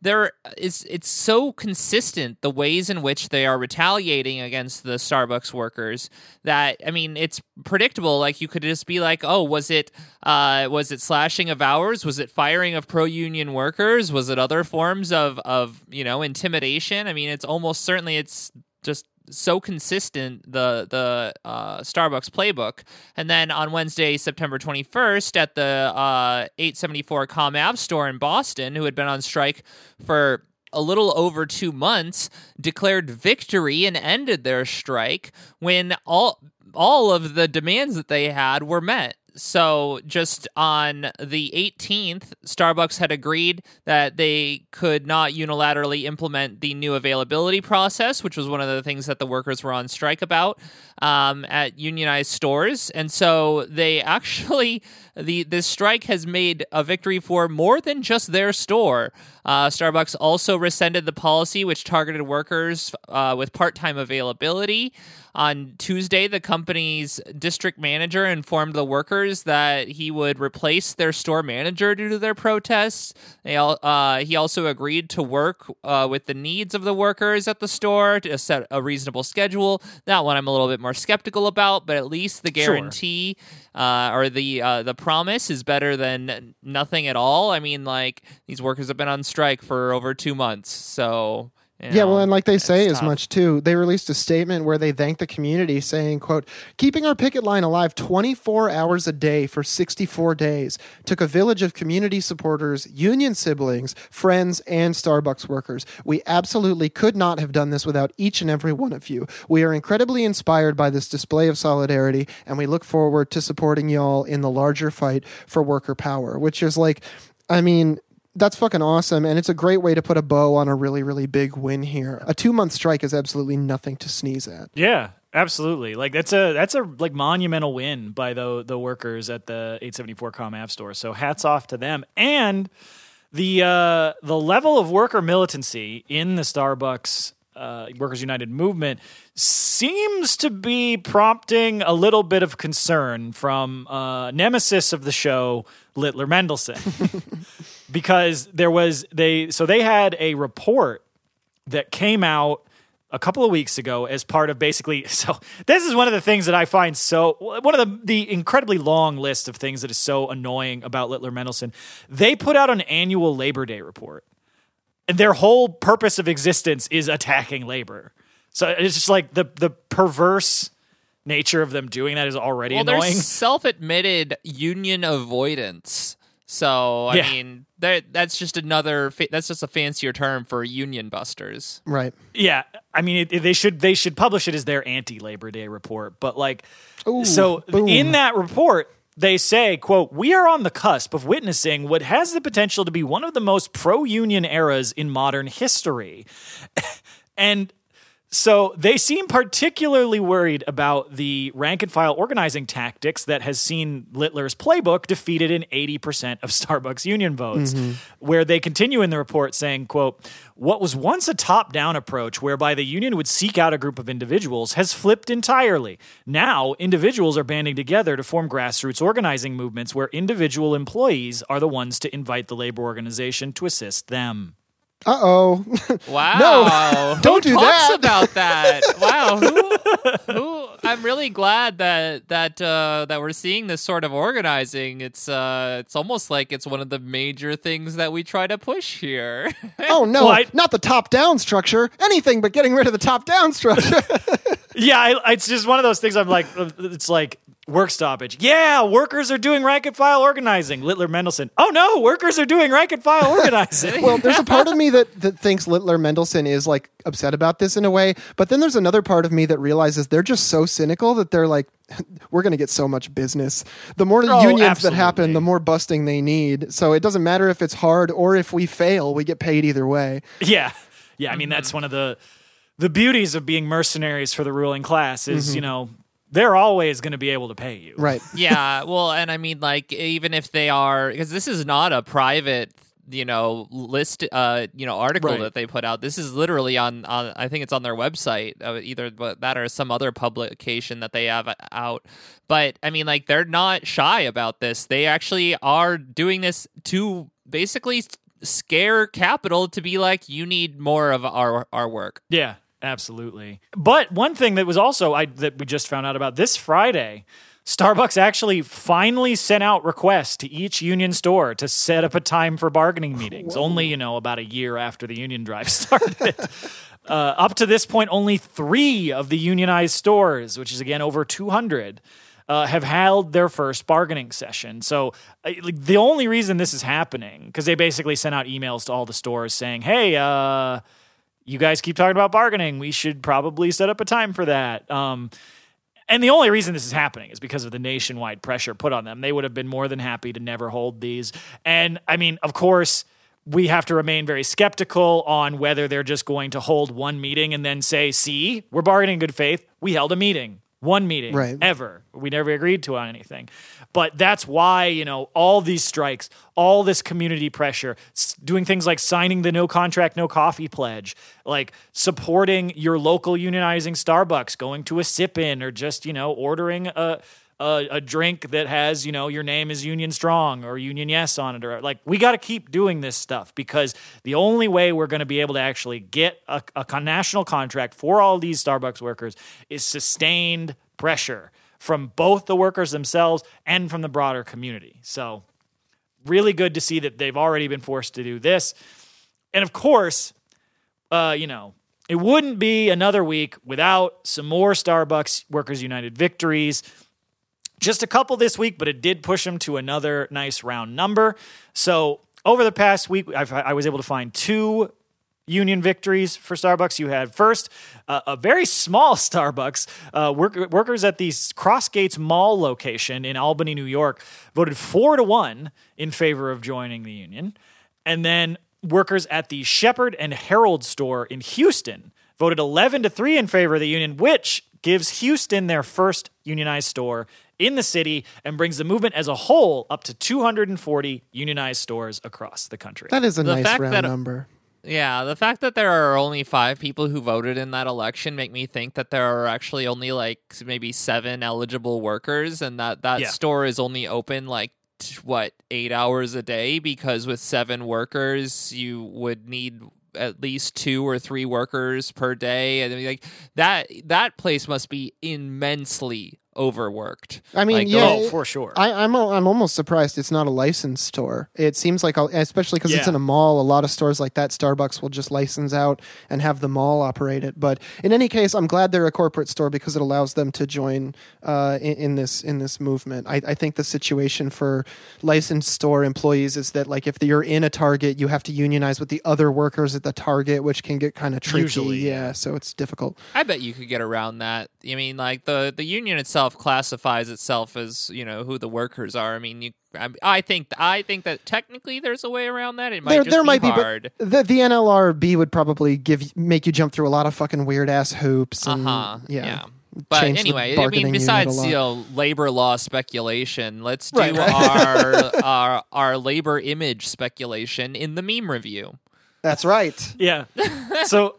there is it's so consistent the ways in which they are retaliating against the Starbucks workers that I mean it's predictable. Like you could just be like oh was it uh was it slashing of hours? Was it firing of pro union workers? Was it other forms of of you know intimidation? I mean it's almost certainly it's just so consistent the the uh, Starbucks playbook. And then on Wednesday, September 21st, at the uh, 874 Comm Ave store in Boston, who had been on strike for a little over two months, declared victory and ended their strike when all all of the demands that they had were met. So just on the 18th, Starbucks had agreed that they could not unilaterally implement the new availability process, which was one of the things that the workers were on strike about um, at unionized stores. And so they actually the this strike has made a victory for more than just their store. Uh, Starbucks also rescinded the policy which targeted workers uh, with part time availability. On Tuesday, the company's district manager informed the workers that he would replace their store manager due to their protests. They all, uh, he also agreed to work uh, with the needs of the workers at the store to set a reasonable schedule. That one I'm a little bit more skeptical about, but at least the guarantee uh, or the uh, the promise is better than nothing at all. I mean, like these workers have been on strike for over two months, so you yeah, well, and like they say as tough. much too. They released a statement where they thanked the community, saying, "quote Keeping our picket line alive 24 hours a day for 64 days took a village of community supporters, union siblings, friends, and Starbucks workers. We absolutely could not have done this without each and every one of you. We are incredibly inspired by this display of solidarity, and we look forward to supporting y'all in the larger fight for worker power." Which is like, I mean that's fucking awesome and it's a great way to put a bow on a really really big win here a two month strike is absolutely nothing to sneeze at Yeah, absolutely. Like that's a that's a like monumental win by the the workers at the 874 Comm Ave Store. So hats off to them. And the uh, the level of worker militancy in the Starbucks uh, Workers United movement seems to be prompting a little bit of concern from uh, nemesis of the show, Littler Mendelson, because there was they so they had a report that came out a couple of weeks ago as part of basically so this is one of the things that I find so one of the the incredibly long list of things that is so annoying about Littler Mendelson. They put out an annual Labor Day report. And their whole purpose of existence is attacking labor. So it's just like the the perverse nature of them doing that is already well, annoying. self-admitted union avoidance. So I Yeah. mean, there- that's just another. Fa- that's just a fancier term for union busters. right Yeah, I mean, it, it- they should they should publish it as their anti Labor Day report. But like, Ooh, so boom. in that report, they say, "quote We are on the cusp of witnessing what has the potential to be one of the most pro union eras in modern history," and. So they seem particularly worried about the rank and file organizing tactics that has seen Littler's playbook defeated in 80% of Starbucks union votes, mm-hmm. where they continue in the report saying, quote, what was once a top-down approach whereby the union would seek out a group of individuals has flipped entirely. Now, individuals are banding together to form grassroots organizing movements where individual employees are the ones to invite the labor organization to assist them. Uh-oh Wow! no, don't who do talks that. about that. Wow! Who, who? I'm really glad that that uh, that we're seeing this sort of organizing. It's uh, it's almost like it's one of the major things that we try to push here. oh no Well, I- not the top down structure anything but getting rid of the top down structure Yeah, I, it's just one of those things. I'm like, uh, it's like work stoppage. Yeah, workers are doing rank and file organizing. Littler Mendelson. Oh no, workers are doing rank and file organizing. well there's a part of me that, that thinks littler mendelson is like upset about this in a way but then there's another part of me that realizes they're just so cynical that they're like we're going to get so much business the more Oh, unions that happen the more busting they need so it doesn't matter if it's hard or if we fail we get paid either way yeah, yeah. I mean, that's one of the the beauties of being mercenaries for the ruling class is you know they're always going to be able to pay you. right yeah, well, and I mean, like, even if they are, because this is not a private, you know, list, uh, you know, article Right. that they put out. This is literally on, on I think it's on their website, uh, either that or some other publication that they have out. But I mean, like, they're not shy about this. They actually are doing this to basically scare capital to be like, you need more of our our work. Yeah, absolutely. But one thing that was also I that we just found out about this Friday, Starbucks actually finally sent out requests to each union store to set up a time for bargaining meetings. Only, you know, about a year after the union drive started. uh, up to this point, only three of the unionized stores, which is again over 200, uh, have held their first bargaining session. So, uh, like, the only reason this is happening, because they basically sent out emails to all the stores saying, hey, uh, you guys keep talking about bargaining. We should probably set up a time for that. Um, And the only reason this is happening is because of the nationwide pressure put on them. They would have been more than happy to never hold these. And I mean, of course, we have to remain very skeptical on whether they're just going to hold one meeting and then say, see, we're bargaining in good faith. We held a meeting, one meeting Right. ever. We never agreed to on anything. But that's why, you know, all these strikes, all this community pressure, doing things like signing the no contract, no coffee pledge, like supporting your local unionizing Starbucks, going to a sip in, or just, you know, ordering a, a, a drink that has, you know, your name is Union Strong or Union Yes on it. Or like, we got to keep doing this stuff because the only way we're going to be able to actually get a, a national contract for all these Starbucks workers is sustained pressure from both the workers themselves and from the broader community. So, really good to see that they've already been forced to do this. And of course, uh, you know, it wouldn't be another week without some more Starbucks Workers United victories. Just a couple this week, but it did push them to another nice round number. So over the past week, I've, I was able to find two union victories for Starbucks. You had first uh, a very small Starbucks. Uh, work, workers at the Crossgates Mall location in Albany, New York, voted four to one in favor of joining the union, and then workers at the Shepherd and Herald store in Houston voted 11 to 3 in favor of the union, which gives Houston their first unionized store in the city and brings the movement as a whole up to 240 unionized stores across the country. That is a The nice fact round that- number. Yeah, the fact that there are only five people who voted in that election make me think that there are actually only like maybe seven eligible workers, and that that Yeah. store is only open like what eight hours a day because with seven workers you would need at least two or three workers per day, and I mean, like that that place must be immensely overworked. I mean, Like, yeah, oh, for sure. I, I'm I'm almost surprised it's not a licensed store. It seems like, I'll- especially because it's in a mall, a lot of stores like that, Starbucks will just license out and have the mall operate it. But in any case, I'm glad they're a corporate store because it allows them to join uh, in, in this in this movement. I, I think the situation for licensed store employees is that like if you're in a Target, you have to unionize with the other workers at the Target, which can get kind of tricky. Usually, yeah, so it's difficult. I bet you could get around that. I mean, like the the union itself classifies itself as you know who the workers are. I mean, you. I, I think I think that technically there's a way around that. It might there, just there be might hard. be, but the the NLRB would probably give make you jump through a lot of fucking weird ass hoops. uh-huh. Yeah. Yeah. But change anyway, I mean, besides lot. you know labor law speculation, let's do Right, right. our our our labor image speculation in the meme review. That's right. Yeah. so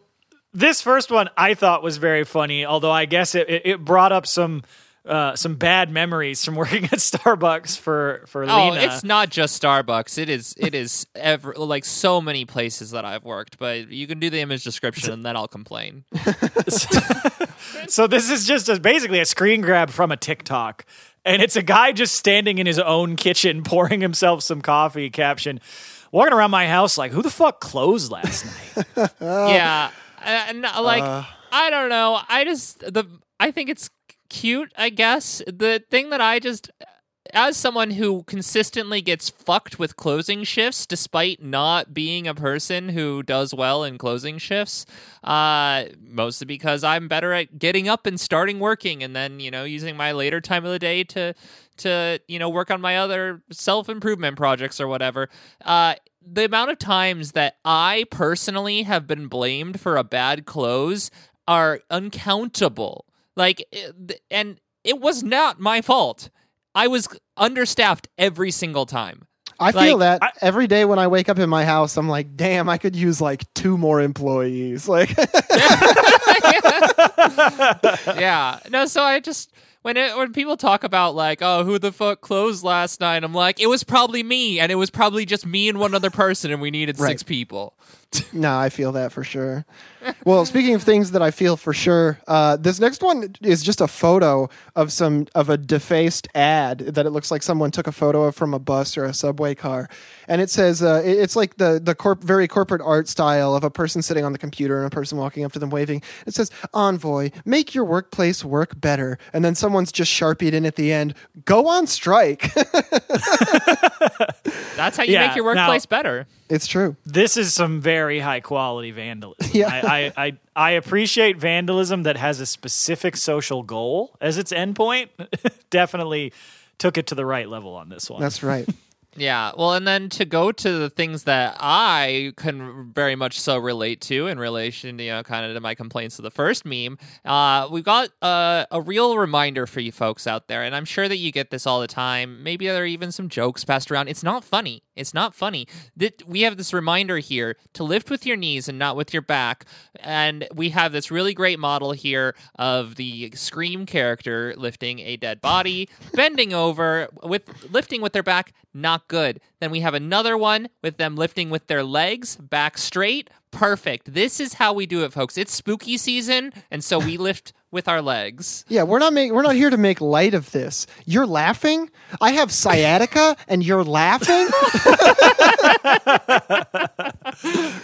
this first one I thought was very funny, although I guess it, it, it brought up some uh, some bad memories from working at Starbucks for for Oh, Lena. it's not just Starbucks. It is it is ever like so many places that I've worked. But you can do the image description, and then I'll complain. so this is just a, basically a screen grab from a TikTok. And it's a guy just standing in his own kitchen pouring himself some coffee. Caption: Walking around my house like, who the fuck closed last night? yeah, and uh, like I don't know. I just the I think it's cute. I guess the thing that I just as someone who consistently gets fucked with closing shifts despite not being a person who does well in closing shifts uh mostly because i'm better at getting up and starting working and then you know using my later time of the day to to you know work on my other self-improvement projects or whatever uh the amount of times that i personally have been blamed for a bad close are uncountable like eh, and it was not my fault I was understaffed every single time. I feel Like, that every day when I wake up in my house, I'm like, damn, I could use like two more employees. Like, yeah. No, so I just when it when people talk about like, oh, who the fuck closed last night? I'm like, it was probably me, and it was probably just me and one other person, and we needed six people. no, I feel that for sure. Well, speaking of things that I feel for sure, uh, this next one is just a photo of some of a defaced ad that it looks like someone took a photo of from a bus or a subway car, and it says uh, it- it's like the the corp- very corporate art style of a person sitting on the computer and a person walking up to them waving. It says Envoy, make your workplace work better, and then someone's just sharpied in at the end, go on strike. That's how you Yeah, make your now- workplace better. It's true. This is some very high quality vandalism. Yeah. I, I, I, I appreciate vandalism that has a specific social goal as its endpoint. Definitely took it to the right level on this one. That's right. Yeah, well, and then to go to the things that I can very much so relate to in relation to, you know, kind of to my complaints of the first meme, uh, we've got uh, a real reminder for you folks out there, and I'm sure that you get this all the time. Maybe there are even some jokes passed around. It's not funny. It's not funny. That we have this reminder here to lift with your knees and not with your back, and we have this really great model here of the Scream character lifting a dead body, bending over with lifting with their back, not good. Then we have another one with them lifting with their legs, back straight. Perfect. This is how we do it, folks. It's spooky season, and so we lift with our legs. Yeah, we're not make, we're not here to make light of this. You're laughing. I have sciatica, and you're laughing.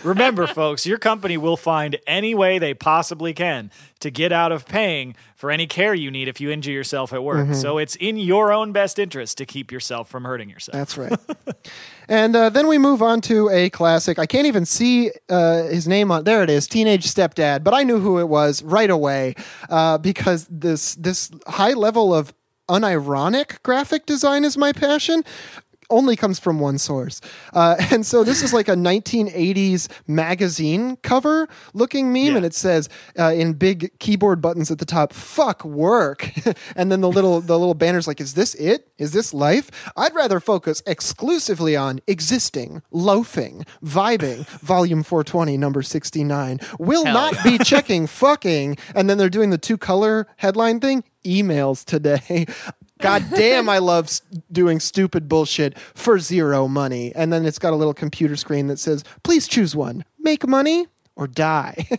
Remember, folks, your company will find any way they possibly can to get out of paying for any care you need if you injure yourself at work. Mm-hmm. So it's in your own best interest to keep yourself from hurting yourself. That's right. and uh, then we move on to a classic. I can't even see uh, his name on there. It is Teenage Stepdad, but I knew who it was right away uh, because this this high level of unironic graphic design is my passion. Only comes from one source. Uh, and so this is like a 1980s magazine cover looking meme, Yeah. and it says uh, in big keyboard buttons at the top, fuck work. and then the little the little banner's like, is this it? Is this life? I'd rather focus exclusively on existing, loafing, vibing, volume 420, number 69. Will Hell not be checking fucking. And then they're doing the two color headline thing. Emails today. God damn, I love doing stupid bullshit for zero money. And then it's got a little computer screen that says, please choose one make money or die.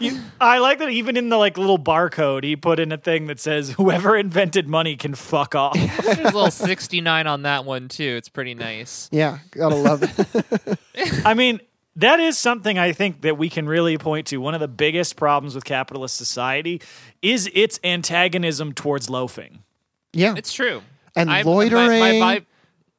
You- I like that even in the like little barcode, he put in a thing that says, "Whoever invented money can fuck off." There's a little 69 on that one, too. It's pretty nice. yeah, gotta love it. I mean, that is something I think that we can really point to. One of the biggest problems with capitalist society is its antagonism towards loafing. Yeah. It's true. And I'm- loitering. My, my vibe,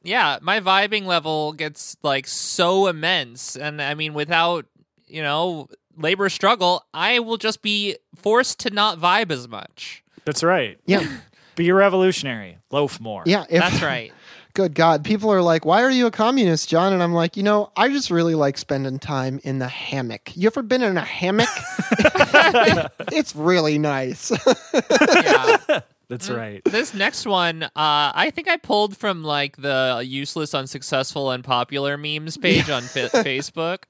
yeah, my vibing level gets like so immense, and I mean, without you know labor struggle, I will just be forced to not vibe as much. That's right. yeah. Be a revolutionary. Loaf more. Yeah. If, That's right. Good God. People are like, why are you a communist, John? And I'm like, you know, I just really like spending time in the hammock. You ever been in a hammock? it's really nice. Yeah. That's right. This next one, uh, I think I pulled from like the useless, unsuccessful, unpopular memes page on Fa- Facebook,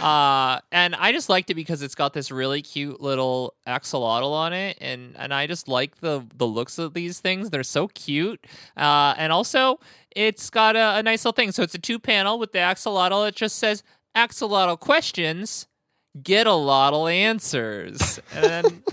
uh, and I just liked it because it's got this really cute little axolotl on it, and and I just like the the looks of these things. They're so cute, uh, and also it's got a, a nice little thing. So it's a two panel with the axolotl. It just says axolotl questions, get a lot of answers, and then.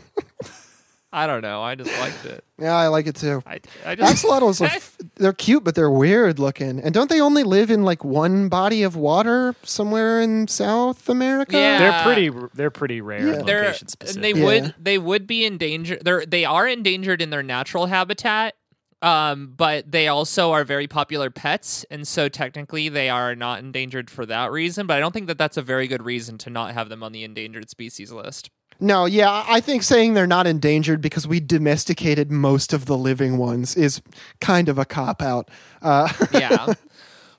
I don't know. I just liked it. yeah, I like it too. I, I just Axolotls are f- they're cute, but they're weird looking. And don't they only live in like one body of water somewhere in South America? Yeah. They're pretty. They're pretty rare. Yeah. they're Location and specific. they Yeah. would they would be endangered. They're they are endangered in their natural habitat. Um, but they also are very popular pets, and so technically they are not endangered for that reason. But I don't think that that's a very good reason to not have them on the endangered species list. No, yeah, I think saying they're not endangered because we domesticated most of the living ones is kind of a cop out. Uh, yeah.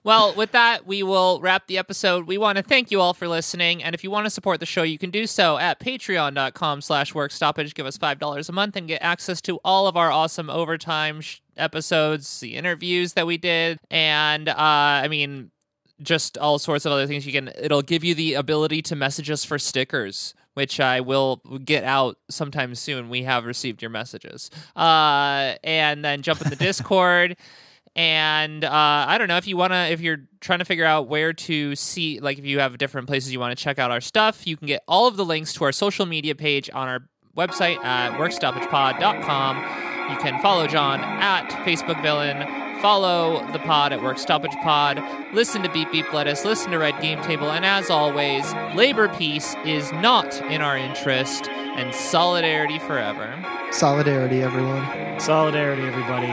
Well, with that, we will wrap the episode. We want to thank you all for listening. And if you want to support the show, you can do so at patreon.com slash workstoppage. Give us $5 a month and get access to all of our awesome overtime sh- episodes, the interviews that we did. And, uh, I mean, just all sorts of other things you can it'll give you the ability to message us for stickers which i will get out sometime soon. We have received your messages. Uh, and then jump in the discord. And uh, i don't know if you want to if you're trying to figure out where to see like if you have different places you want to check out our stuff you can get all of the links to our social media page on our website at workstoppagepod.com you can follow john at facebook villain Follow the pod at Work Stoppage Pod. Listen to Beep Beep Lettuce. Listen to Red Game Table. And as always, labor peace is not in our interest, and solidarity forever. Solidarity, everyone. Solidarity, everybody.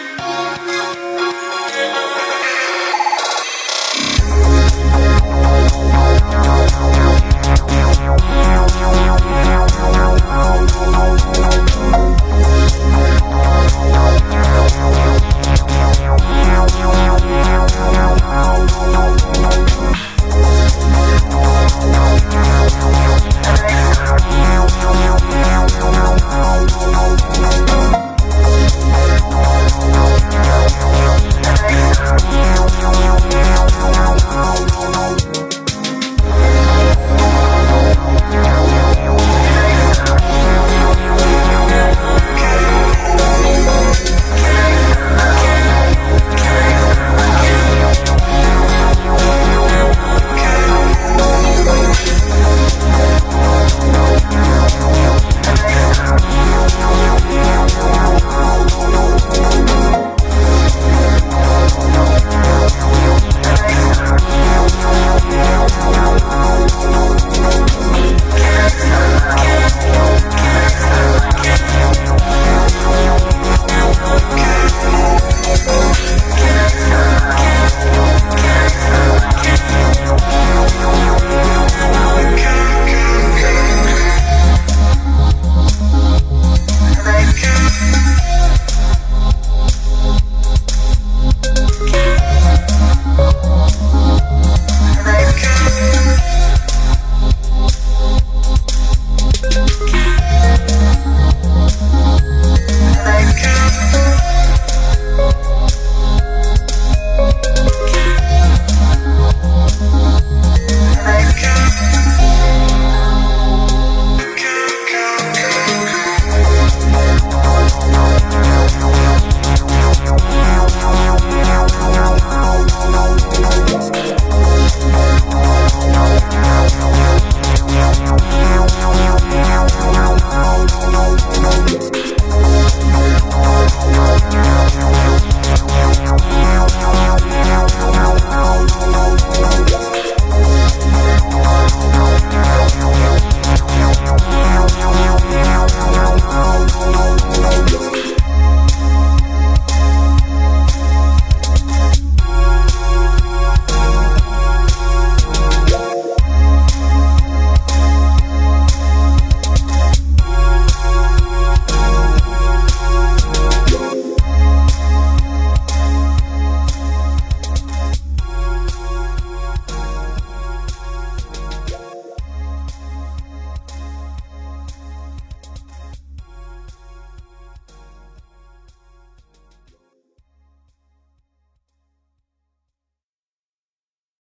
Oh, oh, oh, oh.